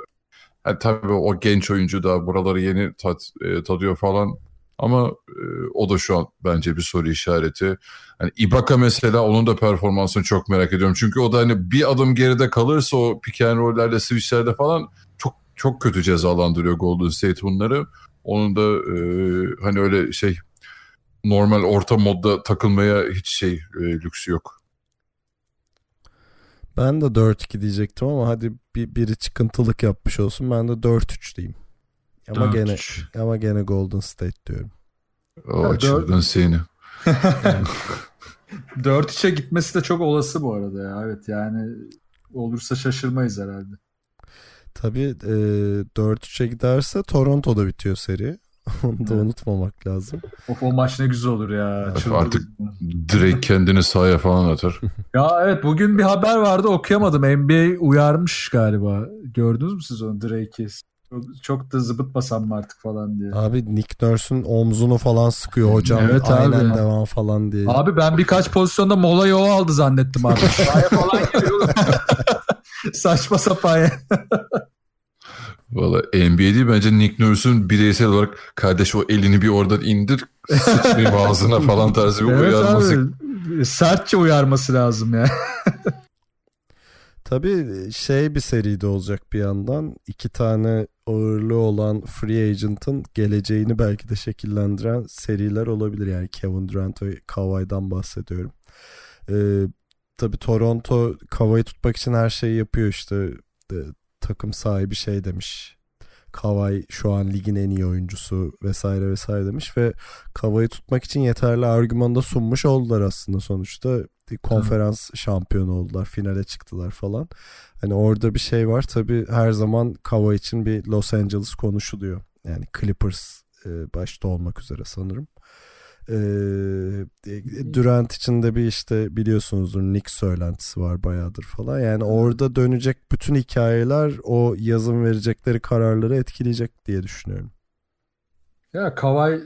yani tabii o genç oyuncu da buraları yeni tat, e, tadıyor falan. Ama e, o da şu an bence bir soru işareti. Yani Ibaka mesela onun da performansını çok merak ediyorum. Çünkü o da hani bir adım geride kalırsa o pick and roll'lerle switch'lerde falan çok kötü cezalandırıyor Golden State bunları. Onun da e, hani öyle şey normal orta modda takılmaya hiç şey e, lüksü yok. Ben de 4-2 diyecektim ama hadi bir, biri çıkıntılık yapmış olsun. Ben de 4-3 diyeyim. Ama 4-3. gene ama gene Golden State diyorum. O açıldın seni. 4-3'e gitmesi de çok olası bu arada ya. Evet yani olursa şaşırmayız herhalde. Tabii e, 4-3'e giderse Toronto'da bitiyor seri. (laughs) Onu da unutmamak lazım. Of o maç ne güzel olur ya. Evet, artık direkt kendini sahaya falan atar. (laughs) ya evet bugün bir haber vardı okuyamadım. NBA uyarmış galiba. Gördünüz mü siz onu Drake'i? Çok, çok da zıbıtmasam mı artık falan diye. Abi Nick Nurse'un omzunu falan sıkıyor hocam. Evet Aynen abi. devam falan diye. Abi ben birkaç pozisyonda molayı o aldı zannettim abi. Sahaya falan geliyor. (laughs) Saçma sapan Valla NBA değil bence Nick Nurse'un bireysel olarak kardeş o elini bir oradan indir sıçrayım (laughs) ağzına falan tarzı bir evet uyarması. Abi, sertçe uyarması lazım ya. (laughs) Tabii şey bir seride olacak bir yandan. iki tane ağırlığı olan free agent'ın geleceğini belki de şekillendiren seriler olabilir. Yani Kevin Durant ve Kawhi'dan bahsediyorum. Ee, tabii Toronto Kawhi'yi tutmak için her şeyi yapıyor işte. Ee, takım sahibi şey demiş. Kawhi şu an ligin en iyi oyuncusu vesaire vesaire demiş ve Kawhi'yi tutmak için yeterli argüman da sunmuş oldular aslında sonuçta. Konferans Hı. şampiyonu oldular, finale çıktılar falan. Hani orada bir şey var tabii her zaman Kawhi için bir Los Angeles konuşuluyor. Yani Clippers e, başta olmak üzere sanırım. Ee, Durant için de bir işte biliyorsunuzdur Nick söylentisi var bayağıdır falan. Yani orada dönecek bütün hikayeler o yazın verecekleri kararları etkileyecek diye düşünüyorum. Ya Kawhi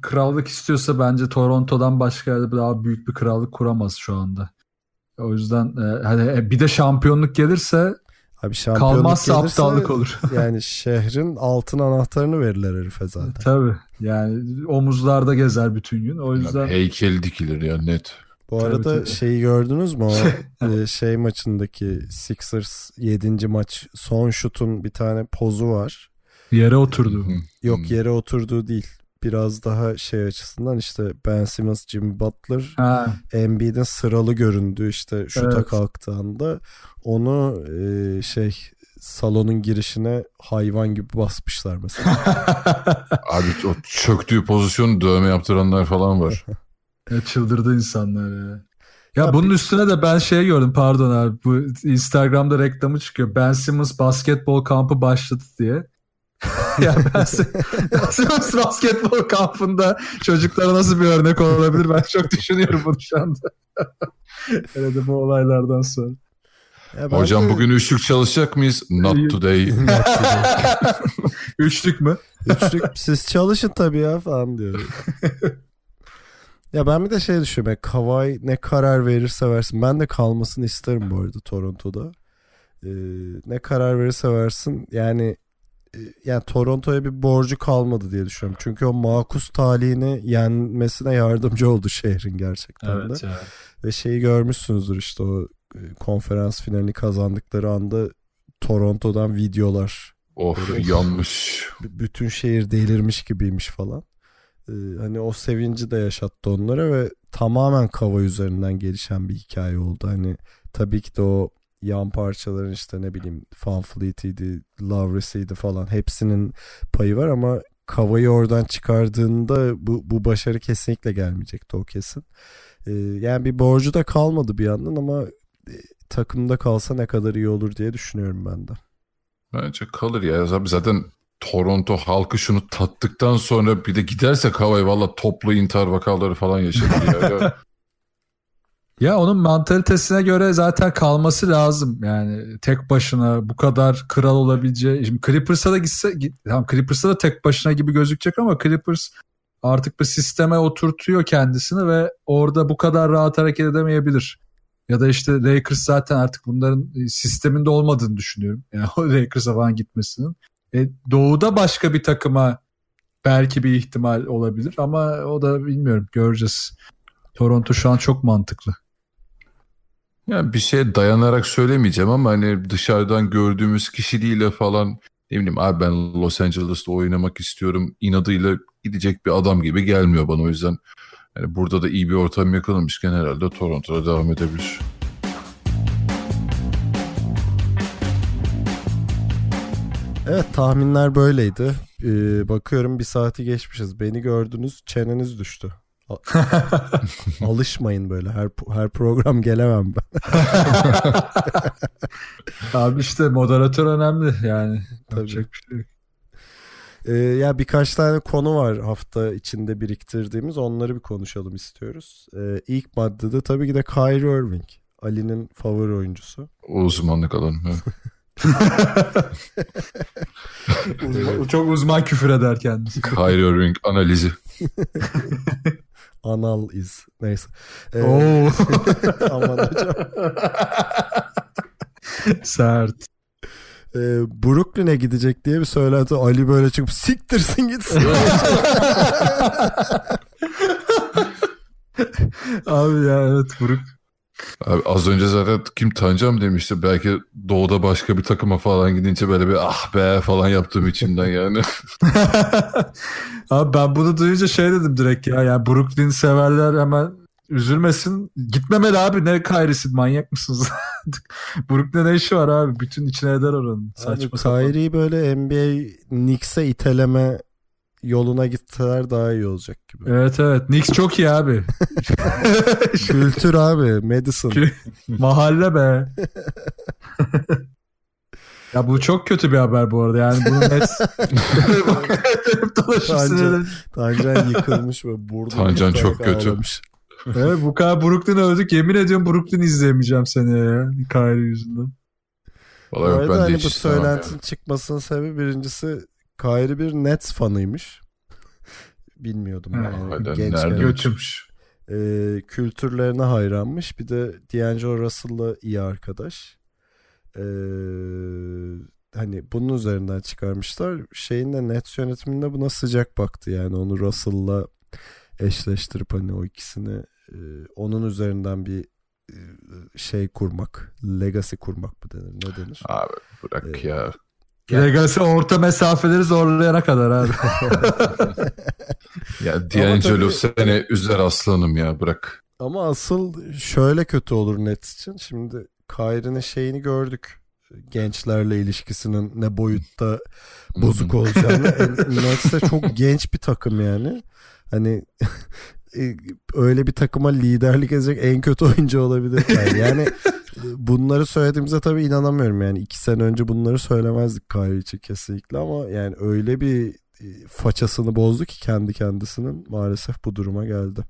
krallık istiyorsa bence Toronto'dan başka yerde daha büyük bir krallık kuramaz şu anda. O yüzden e, hani e, bir de şampiyonluk gelirse Abi şampiyonluk kalmazsa gelirse, aptallık olur. (laughs) yani şehrin altın anahtarını verirler herife zaten. Tabii. Yani omuzlarda gezer bütün gün. O yüzden Abi heykel dikilir ya net. Bu tabii, arada tabii. şeyi gördünüz mü o (laughs) e, şey maçındaki Sixers 7. maç son şutun bir tane pozu var. Yere oturdu. Yok yere oturduğu değil biraz daha şey açısından işte Ben Simmons, Jimmy Butler, Embiid'in sıralı göründüğü işte şuta evet. kalktığında onu e, şey salonun girişine hayvan gibi basmışlar mesela. (laughs) Abi o çöktüğü pozisyonu dövme yaptıranlar falan var. (laughs) ya çıldırdı insanlar ya. Ya, ya bunun bir... üstüne de ben şey gördüm pardon abi bu Instagram'da reklamı çıkıyor. Ben Simmons basketbol kampı başladı diye. (laughs) ya ben Simmons basketbol kampında çocuklara nasıl bir örnek olabilir ben çok düşünüyorum bunu şu anda. (laughs) Herhalde bu olaylardan sonra. Ya Hocam de... bugün üçlük çalışacak mıyız? Not today. (laughs) Not today. üçlük mü? Üçlük siz çalışın tabii ya falan diyor. ya ben bir de şey düşünüyorum. Kawhi ne karar verirse versin. Ben de kalmasını isterim bu arada Toronto'da. Ee, ne karar verirse versin. Yani e, yani Toronto'ya bir borcu kalmadı diye düşünüyorum. Çünkü o makus talihini yenmesine yardımcı oldu şehrin gerçekten evet, de. Ya. Ve şeyi görmüşsünüzdür işte o e, konferans finalini kazandıkları anda Toronto'dan videolar. Of Böyle, yanmış. Bütün şehir delirmiş gibiymiş falan. Ee, hani o sevinci de yaşattı onlara ve tamamen kava üzerinden gelişen bir hikaye oldu. Hani tabii ki de o yan parçaların işte ne bileyim Fan Fleet'iydi, Lowry'siydi falan hepsinin payı var ama Kava'yı oradan çıkardığında bu, bu başarı kesinlikle gelmeyecekti o kesin. Ee, yani bir borcu da kalmadı bir yandan ama e, takımda kalsa ne kadar iyi olur diye düşünüyorum ben de. Bence kalır ya. Zaten Toronto halkı şunu tattıktan sonra bir de giderse Kavay valla toplu intihar vakaları falan yaşadı ya. (laughs) Ya onun mantalitesine göre zaten kalması lazım. Yani tek başına bu kadar kral olabileceği. Şimdi Clippers'a da gitse tamam Clippers'a da tek başına gibi gözükecek ama Clippers artık bir sisteme oturtuyor kendisini ve orada bu kadar rahat hareket edemeyebilir. Ya da işte Lakers zaten artık bunların sisteminde olmadığını düşünüyorum. (laughs) Yani o Lakers'a falan gitmesinin. E, doğuda başka bir takıma belki bir ihtimal olabilir ama o da bilmiyorum göreceğiz. Toronto şu an çok mantıklı. Yani bir şeye dayanarak söylemeyeceğim ama hani dışarıdan gördüğümüz kişiliğiyle falan ne bileyim abi ben Los Angeles'ta oynamak istiyorum inadıyla gidecek bir adam gibi gelmiyor bana o yüzden yani burada da iyi bir ortam yakalamışken herhalde Toronto'da devam edebilir. Evet tahminler böyleydi. Ee, bakıyorum bir saati geçmişiz. Beni gördünüz çeneniz düştü. (laughs) Alışmayın böyle her her program gelemem ben. (laughs) Abi işte moderatör önemli yani. Tabii. bir şey yok. Ee, ya birkaç tane konu var hafta içinde biriktirdiğimiz. Onları bir konuşalım istiyoruz. Ee, ilk maddede tabii ki de Kyrie Irving. Ali'nin favori oyuncusu. Uzmanlık alanı. (laughs) uzman, çok uzman küfür eder kendisi. Kyrie Irving analizi. Anal iz. Neyse. Ee, Oo. (laughs) aman hocam. Sert. Ee, Brooklyn'e gidecek diye bir söylenti. Ali böyle çıkıp siktirsin gitsin. (laughs) Abi ya evet Brook. Abi az önce zaten kim Tancam demişti. Belki doğuda başka bir takıma falan gidince böyle bir ah be falan yaptığım içimden yani. (laughs) (laughs) Abi ben bunu duyunca şey dedim direkt ya. Yani Brooklyn severler hemen üzülmesin. Gitmemeli abi ne Kyrie'sin manyak mısınız? (laughs) Brooklyn'e ne işi var abi? Bütün içine eder oranın. Saçma Kyrie'yi böyle NBA Knicks'e iteleme yoluna gitseler daha iyi olacak gibi. Evet evet. Knicks çok iyi abi. (laughs) Kültür abi. Madison. Mahalle be. ya bu çok kötü bir haber bu arada. Yani bunu net (laughs) Tancan, Tancan yıkılmış ve burada Tancan çok kötü. Ağlamış. evet bu kadar Brooklyn övdük. Yemin ediyorum Brooklyn izleyemeyeceğim seni ya. Kyrie yüzünden. Vallahi bu arada hani bu söylentinin çıkmasının sebebi birincisi Kyrie bir Nets fanıymış. Bilmiyordum. Yani. Genç götürmüş. E, kültürlerine hayranmış. Bir de D'Angelo Russell'la iyi arkadaş. E, hani bunun üzerinden çıkarmışlar. Şeyin de Nets yönetiminde buna sıcak baktı. Yani onu Russell'la eşleştirip hani o ikisini e, onun üzerinden bir e, şey kurmak, legacy kurmak mı denir? Ne denir? Abi bırak ee, ya. Legacy orta mesafeleri zorlayana kadar abi. (laughs) ya D'Angelo seni üzer aslanım ya bırak. Ama asıl şöyle kötü olur Nets için. Şimdi Kyrie'nin şeyini gördük. Gençlerle ilişkisinin ne boyutta bozuk olacağını. (laughs) Nets de çok genç bir takım yani. Hani (laughs) e, öyle bir takıma liderlik edecek en kötü oyuncu olabilir. Yani bunları söylediğimize tabii inanamıyorum yani iki sene önce bunları söylemezdik Kyrie için kesinlikle ama yani öyle bir e, façasını bozdu ki kendi kendisinin maalesef bu duruma geldi.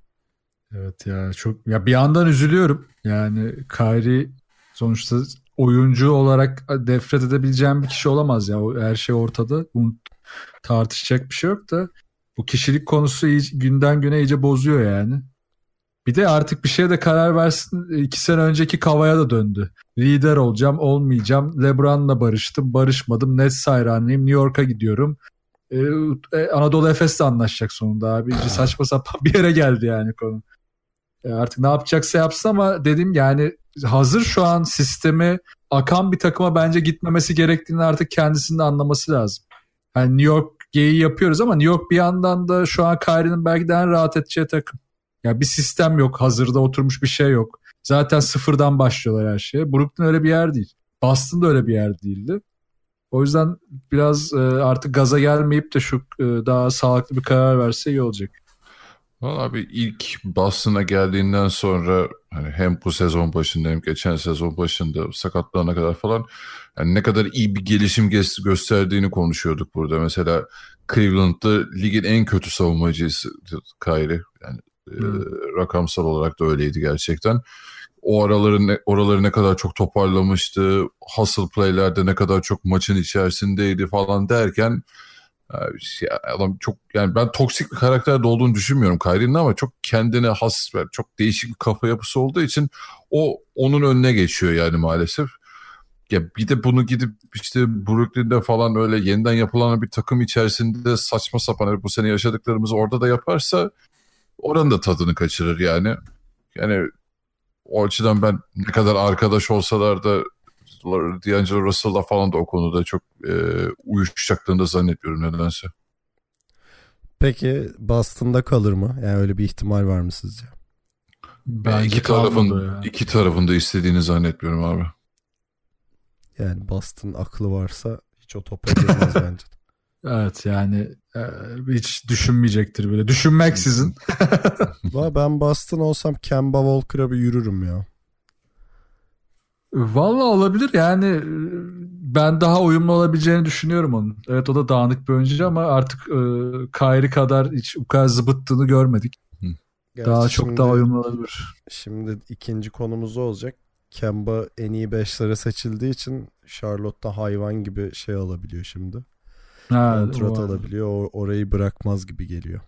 Evet ya çok ya bir yandan üzülüyorum yani Kyrie sonuçta oyuncu olarak nefret edebileceğim bir kişi olamaz ya her şey ortada bunu tartışacak bir şey yok da bu kişilik konusu iyice, günden güne iyice bozuyor yani. Bir de artık bir şeye de karar versin. İki sene önceki kavaya da döndü. Lider olacağım, olmayacağım. Lebron'la barıştım, barışmadım. Nets hayranıyım. New York'a gidiyorum. Ee, Anadolu Efes'le anlaşacak sonunda abi. İyice saçma sapan bir yere geldi yani konu. Ee, artık ne yapacaksa yapsın ama dedim yani hazır şu an sistemi akan bir takıma bence gitmemesi gerektiğini artık kendisinin de anlaması lazım. Yani New York geyi yapıyoruz ama New York bir yandan da şu an Kyrie'nin belki de en rahat edeceği takım. Ya bir sistem yok. Hazırda oturmuş bir şey yok. Zaten sıfırdan başlıyorlar her şeye. Brooklyn öyle bir yer değil. Boston da öyle bir yer değildi. O yüzden biraz e, artık gaza gelmeyip de şu e, daha sağlıklı bir karar verse iyi olacak. Valla abi ilk Boston'a geldiğinden sonra hani hem bu sezon başında hem geçen sezon başında sakatlarına kadar falan yani ne kadar iyi bir gelişim gösterdiğini konuşuyorduk burada. Mesela Cleveland'da ligin en kötü savunmacısı Kyrie. Yani hmm. e, rakamsal olarak da öyleydi gerçekten. O araları ne, oraları ne kadar çok toparlamıştı. Hustle play'lerde ne kadar çok maçın içerisindeydi falan derken şey, adam çok yani ben toksik bir karakterde olduğunu düşünmüyorum Kyrie'nin ama çok kendine has çok değişik bir kafa yapısı olduğu için o onun önüne geçiyor yani maalesef. Ya bir de bunu gidip işte Brooklyn'de falan öyle yeniden yapılan bir takım içerisinde saçma sapan bu sene yaşadıklarımızı orada da yaparsa oranın da tadını kaçırır yani. Yani o açıdan ben ne kadar arkadaş olsalar da D'Angelo Russell'la falan da o konuda çok e, uyuşacaklarını da zannetmiyorum nedense. Peki Boston'da kalır mı? Yani öyle bir ihtimal var mı sizce? Ben iki tarafın ya. iki tarafında istediğini zannetmiyorum abi. Yani Boston aklı varsa hiç o topa girmez (laughs) bence. Evet yani e, hiç düşünmeyecektir bile. Düşünmeksizin. (laughs) ben Boston olsam Kemba Walker'a bir yürürüm ya. Valla olabilir yani e, ben daha uyumlu olabileceğini düşünüyorum onun. Evet o da dağınık bir oyuncu ama artık e, Kyrie kadar hiç o kadar zıbıttığını görmedik. Gerçi daha çok şimdi, daha uyumlu olabilir. Şimdi ikinci konumuz olacak. Kemba en iyi beşlere seçildiği için Charlotte'da hayvan gibi şey alabiliyor şimdi. Ha, Kontrat alabiliyor. O, orayı bırakmaz gibi geliyor.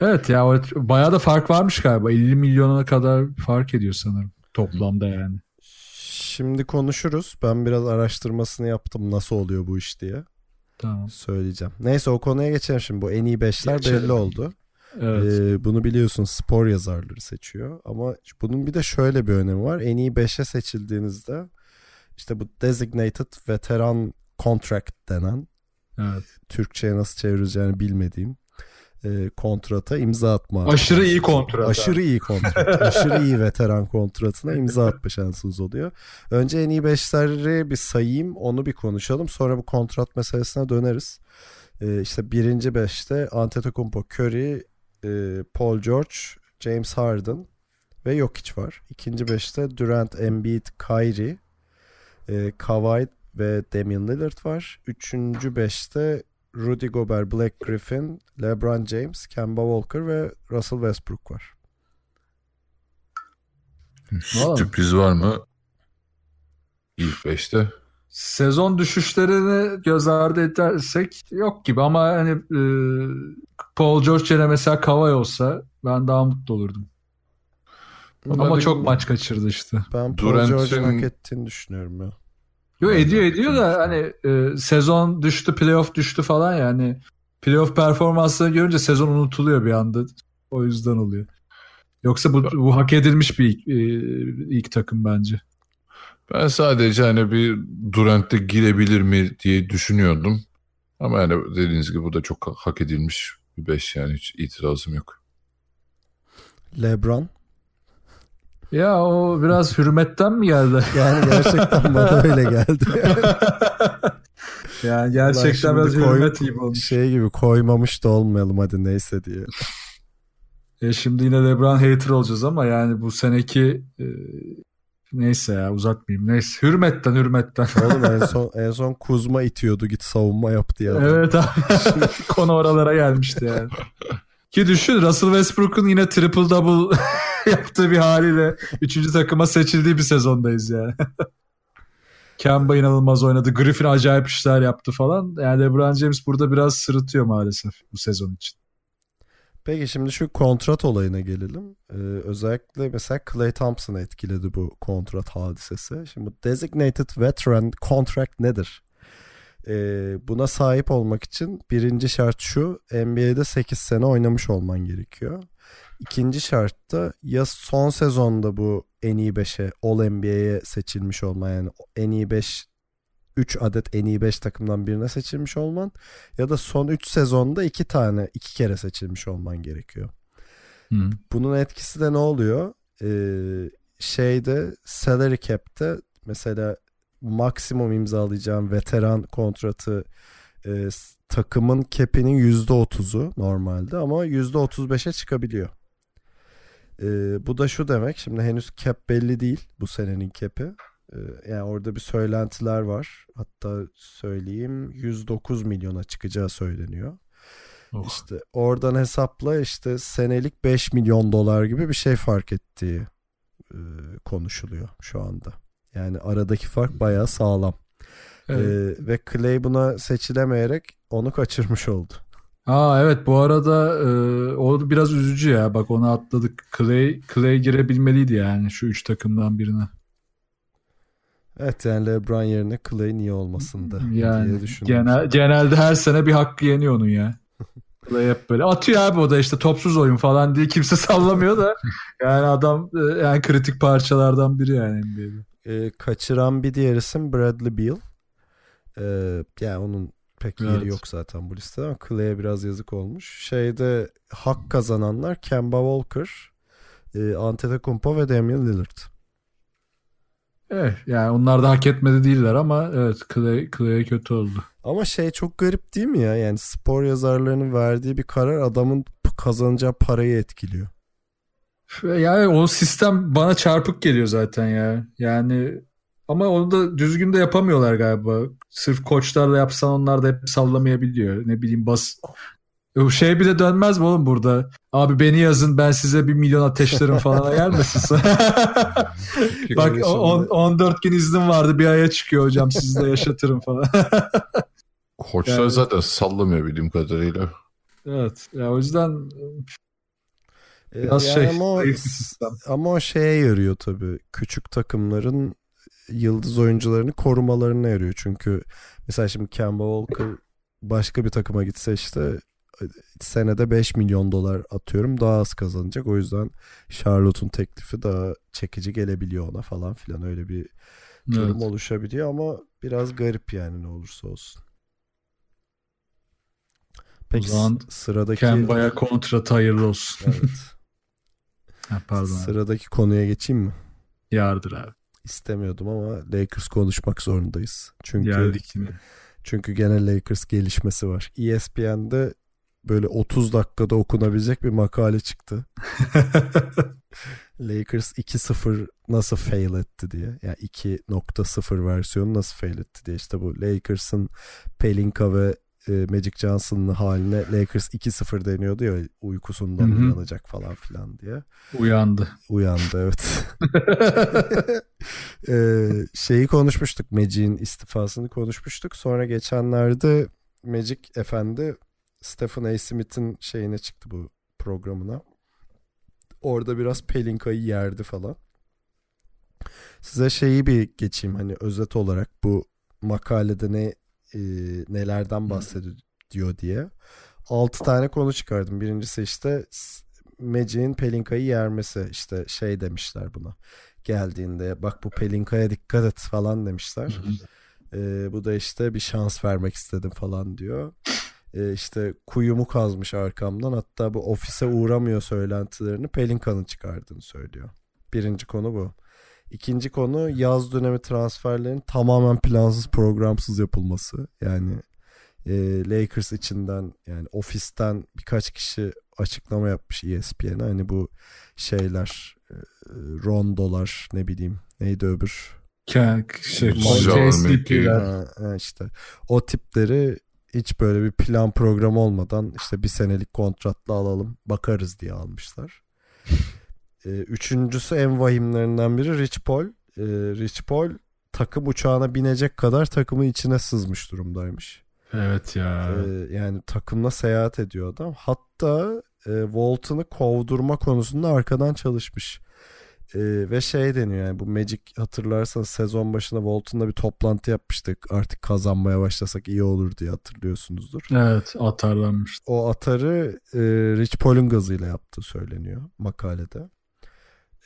Evet ya bayağı da fark varmış galiba. 50 milyona kadar fark ediyor sanırım toplamda yani. Şimdi konuşuruz. Ben biraz araştırmasını yaptım nasıl oluyor bu iş diye. Tamam. Söyleyeceğim. Neyse o konuya geçelim şimdi. Bu en iyi beşler geçelim. belli oldu. Evet. Ee, bunu biliyorsun spor yazarları seçiyor. Ama bunun bir de şöyle bir önemi var. En iyi beşe seçildiğinizde işte bu designated veteran contract denen evet. Türkçe'ye nasıl çevireceğini bilmediğim e, kontrata imza atma. Aşırı iyi kontrat. Aşırı iyi kontrat. (laughs) aşırı iyi veteran kontratına imza atma şansınız oluyor. Önce en iyi beşleri bir sayayım onu bir konuşalım. Sonra bu kontrat meselesine döneriz. E, işte birinci beşte Antetokounmpo, Curry, e, Paul George, James Harden ve Jokic var. İkinci beşte Durant, Embiid, Kyrie, e, Kawhi ve Damian Lillard var. Üçüncü beşte Rudy Gobert, Black Griffin, LeBron James, Kemba Walker ve Russell Westbrook var. Sürpriz var mı? İlk beşte. Sezon düşüşlerini göz ardı edersek yok gibi ama hani e, Paul George yerine mesela Kawhi olsa ben daha mutlu olurdum. Ben ama çok maç kaçırdı işte. Ben Paul George'un hak ettiğini düşünüyorum ya. Yo ediyor ediyor da hani e, sezon düştü playoff düştü falan yani playoff performansını görünce sezon unutuluyor bir anda. O yüzden oluyor. Yoksa bu, bu hak edilmiş bir ilk, e, ilk takım bence. Ben sadece hani bir Durant'te girebilir mi diye düşünüyordum. Ama yani dediğiniz gibi bu da çok hak edilmiş bir 5 yani hiç itirazım yok. LeBron ya o biraz hürmetten mi geldi? (laughs) Yani gerçekten bana öyle geldi. yani gerçekten biraz koy, hürmet gibi olmuş. Şey gibi koymamış da olmayalım hadi neyse diye. E şimdi yine LeBron hater olacağız ama yani bu seneki e, neyse ya uzatmayayım. Neyse hürmetten hürmetten. Oğlum en (laughs) son, en son Kuzma itiyordu git savunma yap diye. Evet abi. (laughs) Konu oralara gelmişti yani. Ki düşün Russell Westbrook'un yine triple double (laughs) yaptığı bir haliyle 3. takıma seçildiği bir sezondayız yani. (laughs) Kemba inanılmaz oynadı. Griffin acayip işler yaptı falan. Yani LeBron James burada biraz sırıtıyor maalesef bu sezon için. Peki şimdi şu kontrat olayına gelelim. Ee, özellikle mesela Clay Thompson'ı etkiledi bu kontrat hadisesi. Şimdi designated veteran contract nedir? Ee, buna sahip olmak için birinci şart şu NBA'de 8 sene oynamış olman gerekiyor. İkinci şart da ya son sezonda bu en iyi 5'e All NBA'ye seçilmiş olman yani en iyi 5 3 adet en iyi 5 takımdan birine seçilmiş olman ya da son 3 sezonda 2 tane 2 kere seçilmiş olman gerekiyor. Hmm. Bunun etkisi de ne oluyor? Ee, şeyde salary cap'te mesela maksimum imzalayacağım veteran kontratı E, takımın cap'inin %30'u normalde ama %35'e çıkabiliyor. E, bu da şu demek şimdi henüz cap belli değil bu senenin cap'i. E, yani orada bir söylentiler var. Hatta söyleyeyim 109 milyona çıkacağı söyleniyor. Oh. İşte oradan hesapla işte senelik 5 milyon dolar gibi bir şey fark ettiği e, konuşuluyor şu anda. Yani aradaki fark bayağı sağlam. Evet. E, ve Clay buna seçilemeyerek onu kaçırmış oldu. Aa evet bu arada e, o biraz üzücü ya. Bak onu atladık. Clay Clay girebilmeliydi yani şu üç takımdan birine. Evet yani LeBron yerine Clay niye olmasın da yani, diye genel, genelde her sene bir hakkı yeniyor onun ya. (laughs) Clay hep böyle atıyor abi o da işte topsuz oyun falan diye kimse (laughs) sallamıyor da yani adam e, yani kritik parçalardan biri yani NBA'de. E, kaçıran bir diğer isim Bradley Beal. E, yani onun pek evet. yeri yok zaten bu listede ama Clay'e biraz yazık olmuş. Şeyde hak kazananlar Kemba Walker, e, Antetokounmpo ve Damian Lillard. Evet yani onlar da hak etmedi değiller ama evet Clay, Clay'e kötü oldu. Ama şey çok garip değil mi ya? Yani spor yazarlarının verdiği bir karar adamın kazanacağı parayı etkiliyor. Yani o sistem bana çarpık geliyor zaten ya. Yani ama onu da düzgün de yapamıyorlar galiba. Sırf koçlarla yapsan onlar da hep sallamayabiliyor. Ne bileyim bas şey bile dönmez mi oğlum burada? Abi beni yazın ben size bir milyon ateşlerim falan (laughs) gelmesin. Bak on, 14 gün iznim vardı bir aya çıkıyor hocam sizi de yaşatırım falan. Koçlar yani, zaten sallamıyor bildiğim kadarıyla. Evet. Ya o yüzden e, biraz yani şey ama o, ama o şeye yarıyor tabii. Küçük takımların yıldız oyuncularını korumalarına yarıyor. Çünkü mesela şimdi Kemba Walker başka bir takıma gitse işte senede 5 milyon dolar atıyorum daha az kazanacak. O yüzden Charlotte'un teklifi daha çekici gelebiliyor ona falan filan öyle bir durum evet. oluşabiliyor ama biraz garip yani ne olursa olsun. Peki sıradaki Kemba'ya kontrat hayırlı olsun. Evet. (laughs) ha, pardon. Sıradaki konuya geçeyim mi? Yardır abi. İstemiyordum ama Lakers konuşmak zorundayız. Çünkü Geldik yine. Çünkü gene Lakers gelişmesi var. ESPN'de böyle 30 dakikada okunabilecek bir makale çıktı. (laughs) Lakers 2-0 nasıl fail etti diye. Yani 2.0 versiyonu nasıl fail etti diye. İşte bu Lakers'ın Pelinka ve e, Magic Johnson'ın haline Lakers 2-0 deniyordu ya uykusundan Hı-hı. uyanacak falan filan diye. Uyandı. Uyandı evet. ee, (laughs) şeyi konuşmuştuk Magic'in istifasını konuşmuştuk. Sonra geçenlerde Magic efendi Stephen A. Smith'in şeyine çıktı bu programına. Orada biraz Pelinka'yı yerdi falan. Size şeyi bir geçeyim hani özet olarak bu makalede ne e, nelerden bahsediyor diye. 6 tane konu çıkardım. Birincisi işte Magic'in Pelinka'yı yermesi işte şey demişler buna. Geldiğinde bak bu Pelinka'ya dikkat et falan demişler. Ee, bu da işte bir şans vermek istedim falan diyor e, işte kuyumu kazmış arkamdan hatta bu ofise uğramıyor söylentilerini Pelinka'nın çıkardığını söylüyor. Birinci konu bu. İkinci konu yaz dönemi transferlerin tamamen plansız programsız yapılması. Yani e, Lakers içinden yani ofisten birkaç kişi açıklama yapmış ESPN'e. Hani bu şeyler e, rondolar ne bileyim neydi öbür şey, ha, işte o tipleri hiç böyle bir plan program olmadan işte bir senelik kontratla alalım bakarız diye almışlar. Ee, üçüncüsü en vahimlerinden biri Rich Paul. Ee, Rich Paul takım uçağına binecek kadar takımın içine sızmış durumdaymış. Evet ya. Ee, yani takımla seyahat ediyor adam. Hatta e, Walton'ı kovdurma konusunda arkadan çalışmış. Ee, ve şey deniyor yani bu Magic hatırlarsanız sezon başında Walton'la bir toplantı yapmıştık. Artık kazanmaya başlasak iyi olur diye hatırlıyorsunuzdur. Evet atarlanmıştı. O atarı e, Rich Paul'un gazıyla yaptığı söyleniyor makalede.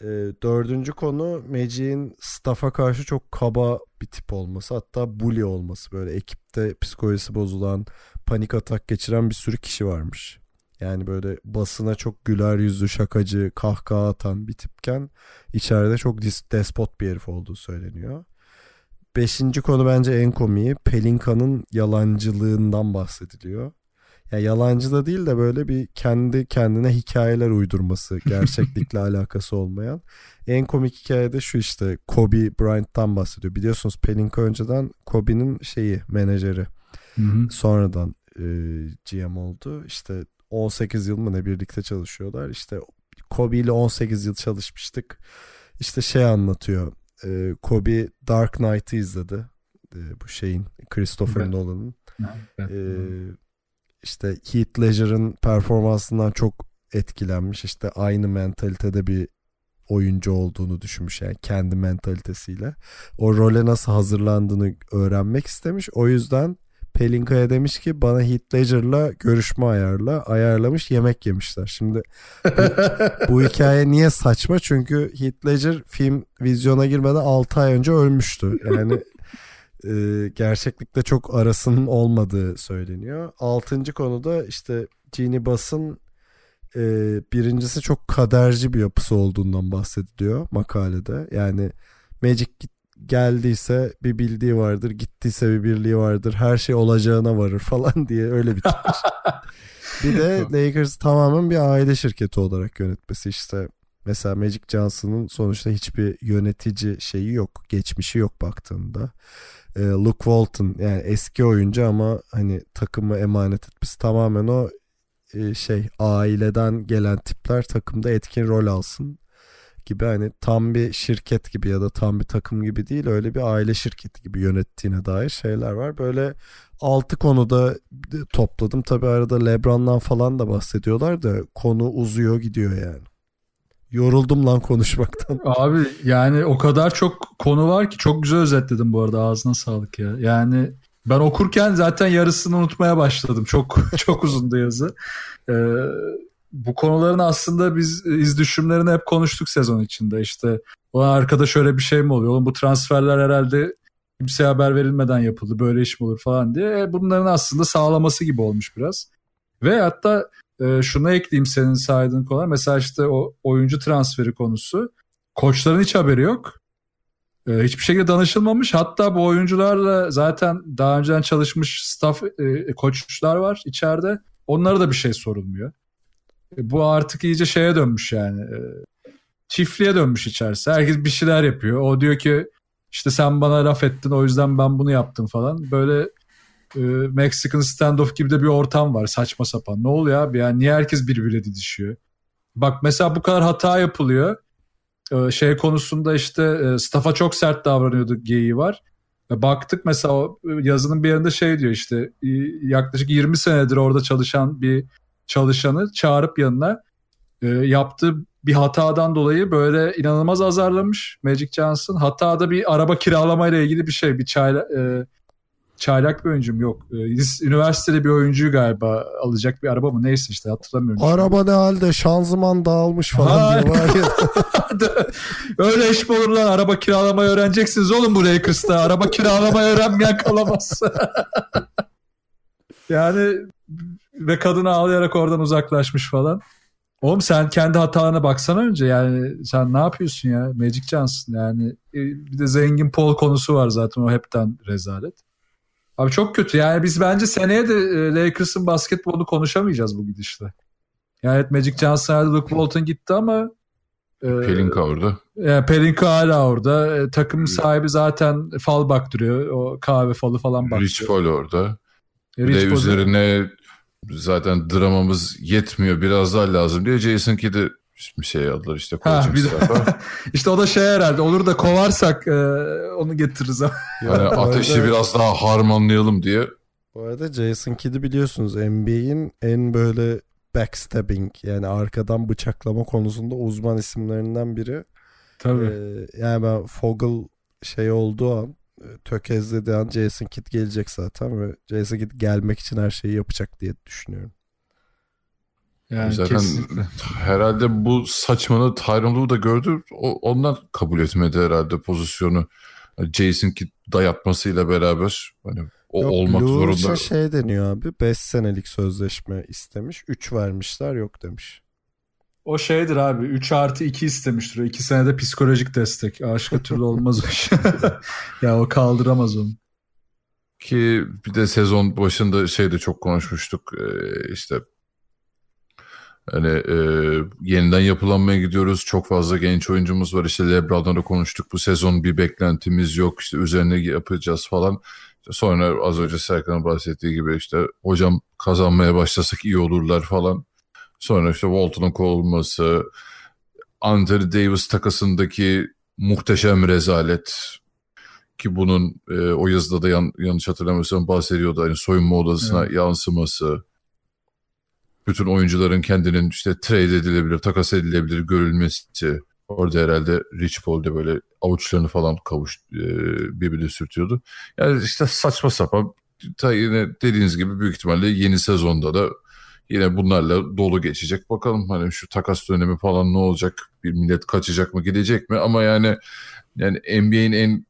E, dördüncü konu Magic'in staff'a karşı çok kaba bir tip olması. Hatta bully olması. Böyle ekipte psikolojisi bozulan, panik atak geçiren bir sürü kişi varmış. Yani böyle basına çok güler yüzlü, şakacı, kahkaha atan bir tipken içeride çok despot bir herif olduğu söyleniyor. beşinci konu bence en komiği. Pelinka'nın yalancılığından bahsediliyor. Ya yalancı da değil de böyle bir kendi kendine hikayeler uydurması (laughs) gerçeklikle alakası olmayan. En komik hikaye de şu işte Kobe Bryant'tan bahsediyor. Biliyorsunuz Pelinka önceden Kobe'nin şeyi menajeri. Hı hı. Sonradan e, GM oldu. İşte 18 yıl mı ne birlikte çalışıyorlar. İşte Kobe ile 18 yıl çalışmıştık. İşte şey anlatıyor. E, Kobe Dark Knight'ı izledi. E, bu şeyin Christopher Evet. Nolan'ın. Evet. Ee, işte Heath Ledger'ın performansından çok etkilenmiş. İşte aynı mentalitede bir oyuncu olduğunu düşünmüş yani kendi mentalitesiyle. O role nasıl hazırlandığını öğrenmek istemiş. O yüzden Pelinka'ya demiş ki bana Heath Ledger'la görüşme ayarla. Ayarlamış yemek yemişler. Şimdi bu, (laughs) bu hikaye niye saçma? Çünkü Heath Ledger film vizyona girmeden 6 ay önce ölmüştü. Yani e, gerçeklikte çok arasının olmadığı söyleniyor. Altıncı konuda işte Genie Bass'ın e, birincisi çok kaderci bir yapısı olduğundan bahsediliyor makalede. Yani Magic geldiyse bir bildiği vardır, gittiyse bir birliği vardır, her şey olacağına varır falan (laughs) diye öyle bitirmiş. (laughs) bir de Lakers tamamen bir aile şirketi olarak yönetmesi işte. Mesela Magic Johnson'ın sonuçta hiçbir yönetici şeyi yok, geçmişi yok baktığında. Ee, Luke Walton yani eski oyuncu ama hani takımı emanet etmesi tamamen o e, şey aileden gelen tipler takımda etkin rol alsın gibi hani tam bir şirket gibi ya da tam bir takım gibi değil öyle bir aile şirketi gibi yönettiğine dair şeyler var. Böyle altı konuda topladım. Tabi arada Lebron'dan falan da bahsediyorlar da konu uzuyor gidiyor yani. Yoruldum lan konuşmaktan. (laughs) Abi yani o kadar çok konu var ki çok güzel özetledin bu arada ağzına sağlık ya. Yani ben okurken zaten yarısını unutmaya başladım. Çok (laughs) çok uzundu yazı. Ee, bu konuların aslında biz iz düşümlerini hep konuştuk sezon içinde. İşte o arkada şöyle bir şey mi oluyor? Oğlum bu transferler herhalde kimseye haber verilmeden yapıldı. Böyle iş mi olur falan diye. E, Bunların aslında sağlaması gibi olmuş biraz. Ve hatta e, şunu ekleyeyim senin saydığın konular. Mesela işte o oyuncu transferi konusu. Koçların hiç haberi yok. E, hiçbir şekilde danışılmamış. Hatta bu oyuncularla zaten daha önceden çalışmış staff e, koçlar var içeride. Onlara da bir şey sorulmuyor. E, bu artık iyice şeye dönmüş yani. E, çiftliğe dönmüş içerisi. Herkes bir şeyler yapıyor. O diyor ki işte sen bana laf ettin o yüzden ben bunu yaptım falan. Böyle e, Mexican standoff gibi de bir ortam var saçma sapan. Ne oluyor abi yani niye herkes birbiriyle didişiyor? Bak mesela bu kadar hata yapılıyor. E, şey konusunda işte e, staff'a çok sert davranıyordu geyiği var. E, baktık mesela o yazının bir yerinde şey diyor işte e, yaklaşık 20 senedir orada çalışan bir çalışanı çağırıp yanına e, yaptığı bir hatadan dolayı böyle inanılmaz azarlamış Magic Johnson. Hatada bir araba kiralamayla ilgili bir şey bir çayla, e, çaylak bir oyuncum yok. E, üniversitede bir oyuncuyu galiba alacak bir araba mı neyse işte hatırlamıyorum. Araba ne halde şanzıman dağılmış falan Ha. diye var ya. (laughs) Öyle iş mi olur lan? Araba kiralamayı öğreneceksiniz oğlum bu Lakers'ta. Araba kiralamayı öğrenmeyen kalamaz. (laughs) yani ve kadın ağlayarak oradan uzaklaşmış falan. Oğlum sen kendi hatalarına baksana önce yani sen ne yapıyorsun ya Magic Johnson yani e, bir de zengin Paul konusu var zaten o hepten rezalet. Abi çok kötü yani biz bence seneye de e, Lakers'ın basketbolunu konuşamayacağız bu gidişle. Yani evet Magic Johnson hadi Luke Walton gitti ama e, Pelinka orada. yani Pelinka hala orada. E, takım sahibi zaten fal baktırıyor. O kahve falı falan baktırıyor. Rich Paul orada. E, Rich Paul- üzerine zaten dramamız yetmiyor biraz daha lazım diye Jason Kidd'i bir şey aldılar işte Ha, de- staff'a. (laughs) İşte o da şey herhalde olur da kovarsak e, onu getiririz. Yani (laughs) ateşi biraz daha harmanlayalım diye. Bu arada Jason Kidd'i biliyorsunuz NBA'in en böyle backstabbing yani arkadan bıçaklama konusunda uzman isimlerinden biri. Tabii. Ee, yani ben Fogel şey olduğu an e, tökezlediği an Jason Kidd gelecek zaten ve Jason Kidd gelmek için her şeyi yapacak diye düşünüyorum. Yani Zaten kesinlikle. herhalde bu saçmalığı Tyron Lue da gördü. O, ondan kabul etmedi herhalde pozisyonu. Jason Kidd dayatmasıyla beraber hani o Yok, olmak Lue zorunda. şey deniyor abi 5 senelik sözleşme istemiş 3 vermişler yok demiş. O şeydir abi 3 artı 2 istemiştir. 2 senede psikolojik destek. Aşka türlü olmaz o iş. (laughs) ya o kaldıramaz onu. Ki bir de sezon başında şeyde çok konuşmuştuk. Ee, işte hani e, yeniden yapılanmaya gidiyoruz. Çok fazla genç oyuncumuz var. İşte Lebron'la da konuştuk. Bu sezon bir beklentimiz yok. İşte üzerine yapacağız falan. İşte sonra az önce Serkan'ın bahsettiği gibi işte hocam kazanmaya başlasak iyi olurlar falan. Sonra işte Walton'un kovulması, Anthony Davis takasındaki muhteşem rezalet ki bunun e, o yazıda da yan, yanlış hatırlamıyorsam bahsediyordu. Hani soyunma odasına evet. yansıması. Bütün oyuncuların kendinin işte trade edilebilir, takas edilebilir görülmesi. Orada herhalde Rich Paul de böyle avuçlarını falan kavuş e, birbirine sürtüyordu. Yani işte saçma sapan ta yine dediğiniz gibi büyük ihtimalle yeni sezonda da yine bunlarla dolu geçecek. Bakalım hani şu takas dönemi falan ne olacak? Bir millet kaçacak mı gidecek mi? Ama yani yani NBA'in en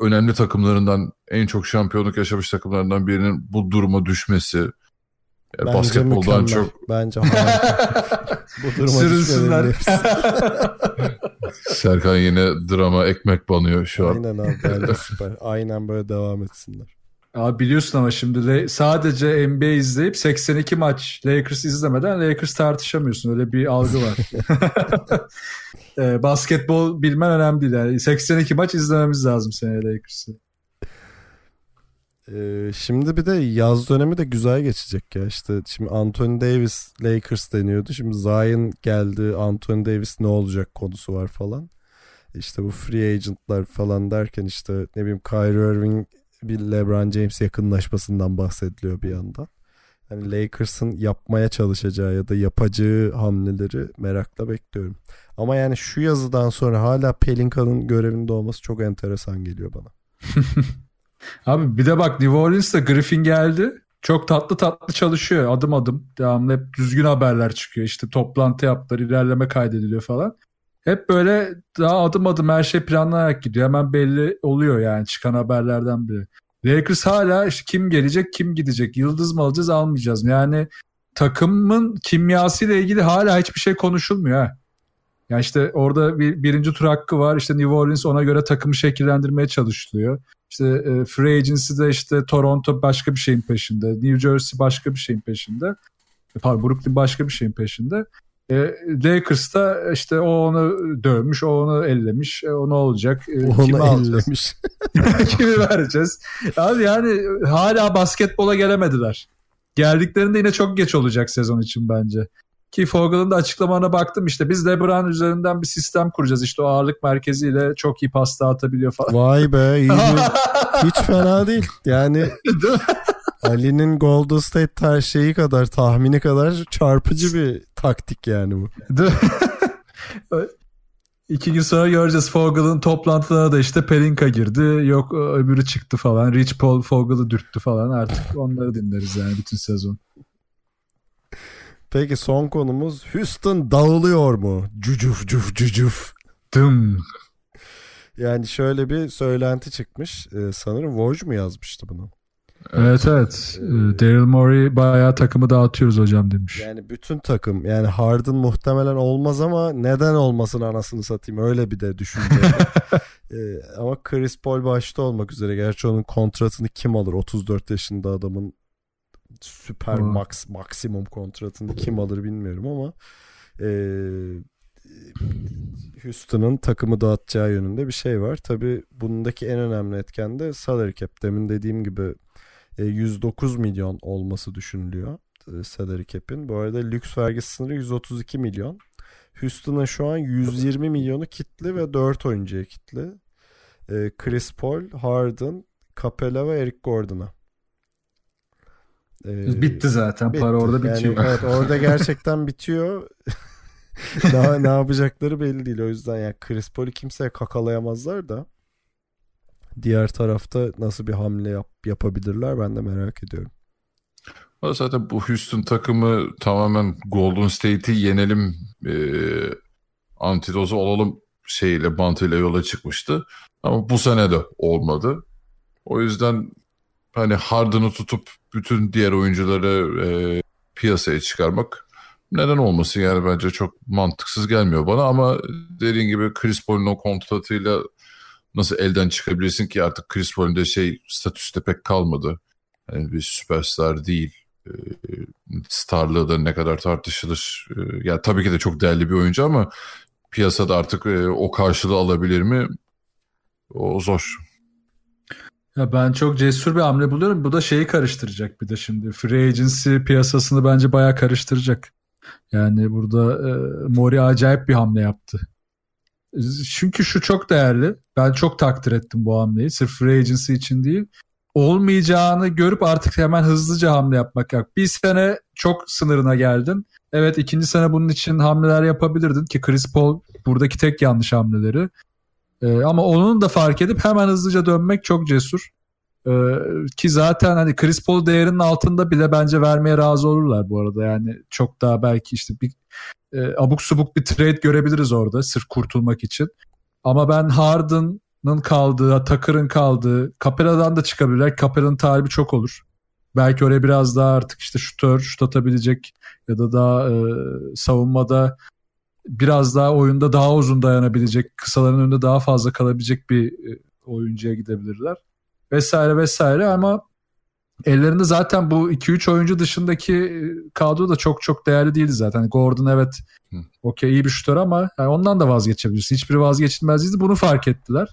önemli takımlarından en çok şampiyonluk yaşamış takımlarından birinin bu duruma düşmesi Bence basketboldan mükemmel. çok Bence. (laughs) Bu duruma Sürünsünler. (laughs) Serkan yine drama ekmek banıyor şu an. Aynen abi bence süper. Aynen böyle devam etsinler. Abi biliyorsun ama şimdi sadece NBA izleyip 82 maç Lakers izlemeden Lakers tartışamıyorsun. Öyle bir algı var. (laughs) Ee, basketbol bilmen önemli değil. Yani 82 maç izlememiz lazım seneye Lakers'ı. Ee, şimdi bir de yaz dönemi de güzel geçecek ya. İşte şimdi Anthony Davis Lakers deniyordu. Şimdi Zion geldi. Anthony Davis ne olacak konusu var falan. İşte bu free agentlar falan derken işte ne bileyim Kyrie Irving bir LeBron James yakınlaşmasından bahsediliyor bir yandan. Hani Lakers'ın yapmaya çalışacağı ya da yapacağı hamleleri merakla bekliyorum. Ama yani şu yazıdan sonra hala Pelinka'nın görevinde olması çok enteresan geliyor bana. (laughs) Abi bir de bak New Orleans'ta Griffin geldi. Çok tatlı tatlı çalışıyor adım adım. Devamlı hep düzgün haberler çıkıyor. İşte toplantı yaptılar, ilerleme kaydediliyor falan. Hep böyle daha adım adım her şey planlanarak gidiyor. Hemen belli oluyor yani çıkan haberlerden biri. Lakers hala işte kim gelecek kim gidecek yıldız mı alacağız almayacağız mı? Yani takımın kimyasıyla ilgili hala hiçbir şey konuşulmuyor ha. Yani işte orada bir birinci tur hakkı var. İşte New Orleans ona göre takımı şekillendirmeye çalışılıyor. İşte e, Free Agency'de işte Toronto başka bir şeyin peşinde. New Jersey başka bir şeyin peşinde. E, Pardon Brooklyn başka bir şeyin peşinde. E, Lakers'ta işte o onu dövmüş, o onu ellemiş. E, o ne olacak? E, kimi Onu alacağız? ellemiş. (laughs) Kimi vereceğiz? Abi yani hala basketbola gelemediler. Geldiklerinde yine çok geç olacak sezon için bence. Ki Fogel'ın da açıklamalarına baktım işte biz LeBron üzerinden bir sistem kuracağız. İşte o ağırlık merkeziyle çok iyi pasta atabiliyor falan. Vay be iyi (laughs) hiç fena değil. Yani Değil? Ali'nin Golden State her şeyi kadar tahmini kadar çarpıcı bir taktik yani bu. (laughs) İki gün sonra göreceğiz Fogel'ın toplantılarına da işte Pelinka girdi. Yok öbürü çıktı falan. Rich Paul Fogel'ı dürttü falan. Artık onları dinleriz yani bütün sezon. Peki son konumuz Houston dağılıyor mu? Cucuf cuf cucuf. Dım. Yani şöyle bir söylenti çıkmış. Ee, sanırım Woj mu yazmıştı bunu? Evet evet. Ee, Daryl Morey bayağı takımı dağıtıyoruz hocam demiş. Yani bütün takım yani Harden muhtemelen olmaz ama neden olmasın anasını satayım öyle bir de düşünce. (laughs) Ee, ama Chris Paul başta olmak üzere gerçi onun kontratını kim alır 34 yaşında adamın süper Hmm. max maksimum kontratını kim alır bilmiyorum ama ee, Houston'ın takımı dağıtacağı yönünde bir şey var. Tabi bundaki en önemli etken de salary cap. Demin dediğim gibi e, 109 milyon olması düşünülüyor e, salary cap'in. Bu arada lüks vergisi sınırı 132 milyon. Houston'ın şu an 120 milyonu kitli ve 4 oyuncuya kitli. E, Chris Paul, Harden, Capella ve Eric Gordon'a. E, Bitti zaten. Para bitti. orada Yani bitiyor. evet orada gerçekten bitiyor. (laughs) Daha ne yapacakları belli değil. O yüzden yani Chris Paul'ü kimseye kakalayamazlar da diğer tarafta nasıl bir hamle yap, yapabilirler ben de merak ediyorum. Ama Zaten bu Houston takımı tamamen Golden State'i yenelim e, antidozu olalım şeyle mantığıyla yola çıkmıştı. Ama bu sene de olmadı. O yüzden hani Harden'ı tutup bütün diğer oyuncuları e, piyasaya çıkarmak neden olmasın yani bence çok mantıksız gelmiyor bana ama dediğin gibi Chris Paul'un o kontratıyla nasıl elden çıkabilirsin ki artık Chris Paul'un de şey statüste pek kalmadı. Yani bir süperstar değil. Ee, starlığı da ne kadar tartışılır. Ee, ya tabii ki de çok değerli bir oyuncu ama piyasada artık e, o karşılığı alabilir mi? O zor. Ya ben çok cesur bir hamle buluyorum. Bu da şeyi karıştıracak bir de şimdi. Free agency piyasasını bence bayağı karıştıracak. Yani burada e, Mori acayip bir hamle yaptı. Çünkü şu çok değerli. Ben çok takdir ettim bu hamleyi. Sırf free agency için değil. Olmayacağını görüp artık hemen hızlıca hamle yapmak yok. Bir sene çok sınırına geldin. Evet ikinci sene bunun için hamleler yapabilirdin ki Chris Paul buradaki tek yanlış hamleleri. Ee, ama onun da fark edip hemen hızlıca dönmek çok cesur. Ee, ki zaten hani Chris Paul değerinin altında bile bence vermeye razı olurlar bu arada. Yani çok daha belki işte bir e, abuk subuk bir trade görebiliriz orada sırf kurtulmak için. Ama ben Harden'ın kaldığı, Tucker'ın kaldığı, Capella'dan da çıkabilirler. Capella'nın talibi çok olur. Belki oraya biraz daha artık işte şutör, şut atabilecek ya da daha e, savunmada biraz daha oyunda daha uzun dayanabilecek, kısaların önünde daha fazla kalabilecek bir e, oyuncuya gidebilirler. Vesaire vesaire ama ellerinde zaten bu 2-3 oyuncu dışındaki e, kadro da çok çok değerli değildi zaten. Gordon evet okey iyi bir şutör ama yani ondan da vazgeçebilirsin. Hiçbiri vazgeçilmez değildi. Bunu fark ettiler.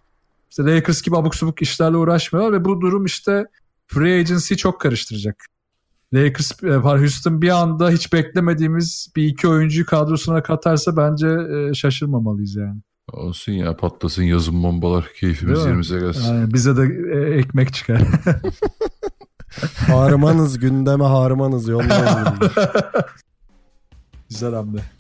İşte Lakers gibi abuk subuk işlerle uğraşmıyorlar ve bu durum işte free agency çok karıştıracak. Lakers e, var Houston bir anda hiç beklemediğimiz bir iki oyuncuyu kadrosuna katarsa bence e, şaşırmamalıyız yani. Olsun ya patlasın yazın bombalar keyfimiz yerimize gelsin. Yani bize de e, ekmek çıkar. (laughs) harmanız gündeme harmanız yollayın. (laughs) Güzel hamle.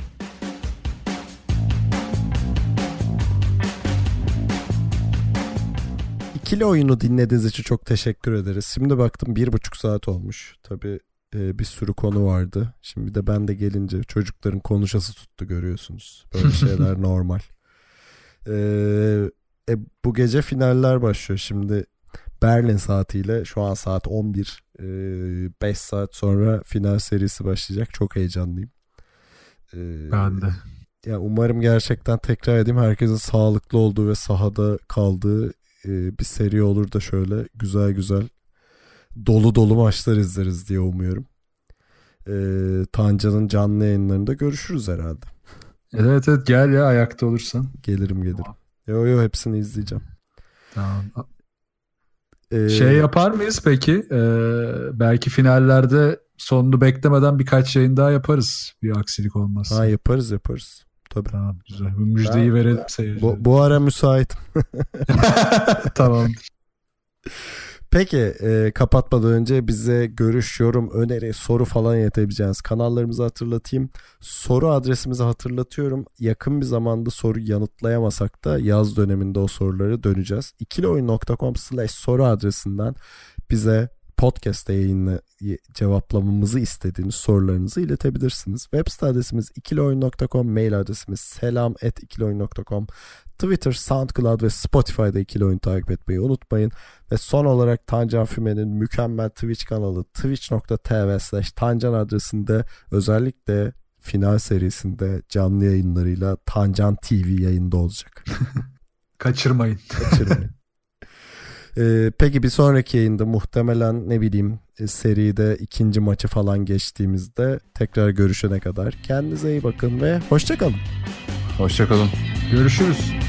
İkili oyunu dinlediğiniz için çok teşekkür ederiz. Şimdi baktım bir buçuk saat olmuş. Tabii e, bir sürü konu vardı. Şimdi de ben de gelince çocukların konuşası tuttu görüyorsunuz. Böyle (laughs) şeyler normal. E, e, bu gece finaller başlıyor. Şimdi Berlin saatiyle şu an saat 11. 5 e, saat sonra final serisi başlayacak. Çok heyecanlıyım. E, ben de. Ya umarım gerçekten tekrar edeyim herkesin sağlıklı olduğu ve sahada kaldığı e, bir seri olur da şöyle güzel güzel dolu dolu maçlar izleriz diye umuyorum. E, Tanca'nın canlı yayınlarında görüşürüz herhalde. Evet evet gel ya ayakta olursan. Gelirim gelirim. Tamam. Yo yo hepsini izleyeceğim. Tamam. Ee, şey yapar mıyız peki? Ee, belki finallerde sonunu beklemeden birkaç yayın daha yaparız. Bir aksilik olmaz. Ha yaparız yaparız. Tabii. Tamam güzel. Bu müjdeyi ben, verelim seyircilere. Bu, bu ara müsait. (laughs) (laughs) Tamamdır. Peki e, kapatmadan önce bize görüş, yorum, öneri, soru falan iletebileceğiniz kanallarımızı hatırlatayım. Soru adresimizi hatırlatıyorum. Yakın bir zamanda soru yanıtlayamasak da yaz döneminde o soruları döneceğiz. ikilioyun.com slash soru adresinden bize podcast'te yayınla cevaplamamızı istediğiniz sorularınızı iletebilirsiniz. Web site adresimiz ikilioyun.com, mail adresimiz selam.ikilioyun.com, Twitter, SoundCloud ve Spotify'da ikili oyun takip etmeyi unutmayın. Ve son olarak Tancan Füme'nin mükemmel Twitch kanalı twitch.tv slash Tancan adresinde özellikle final serisinde canlı yayınlarıyla Tancan TV yayında olacak. (laughs) Kaçırmayın. Kaçırmayın. Ee, peki bir sonraki yayında muhtemelen ne bileyim e, seride ikinci maçı falan geçtiğimizde tekrar görüşene kadar kendinize iyi bakın ve hoşçakalın. Hoşçakalın. Görüşürüz.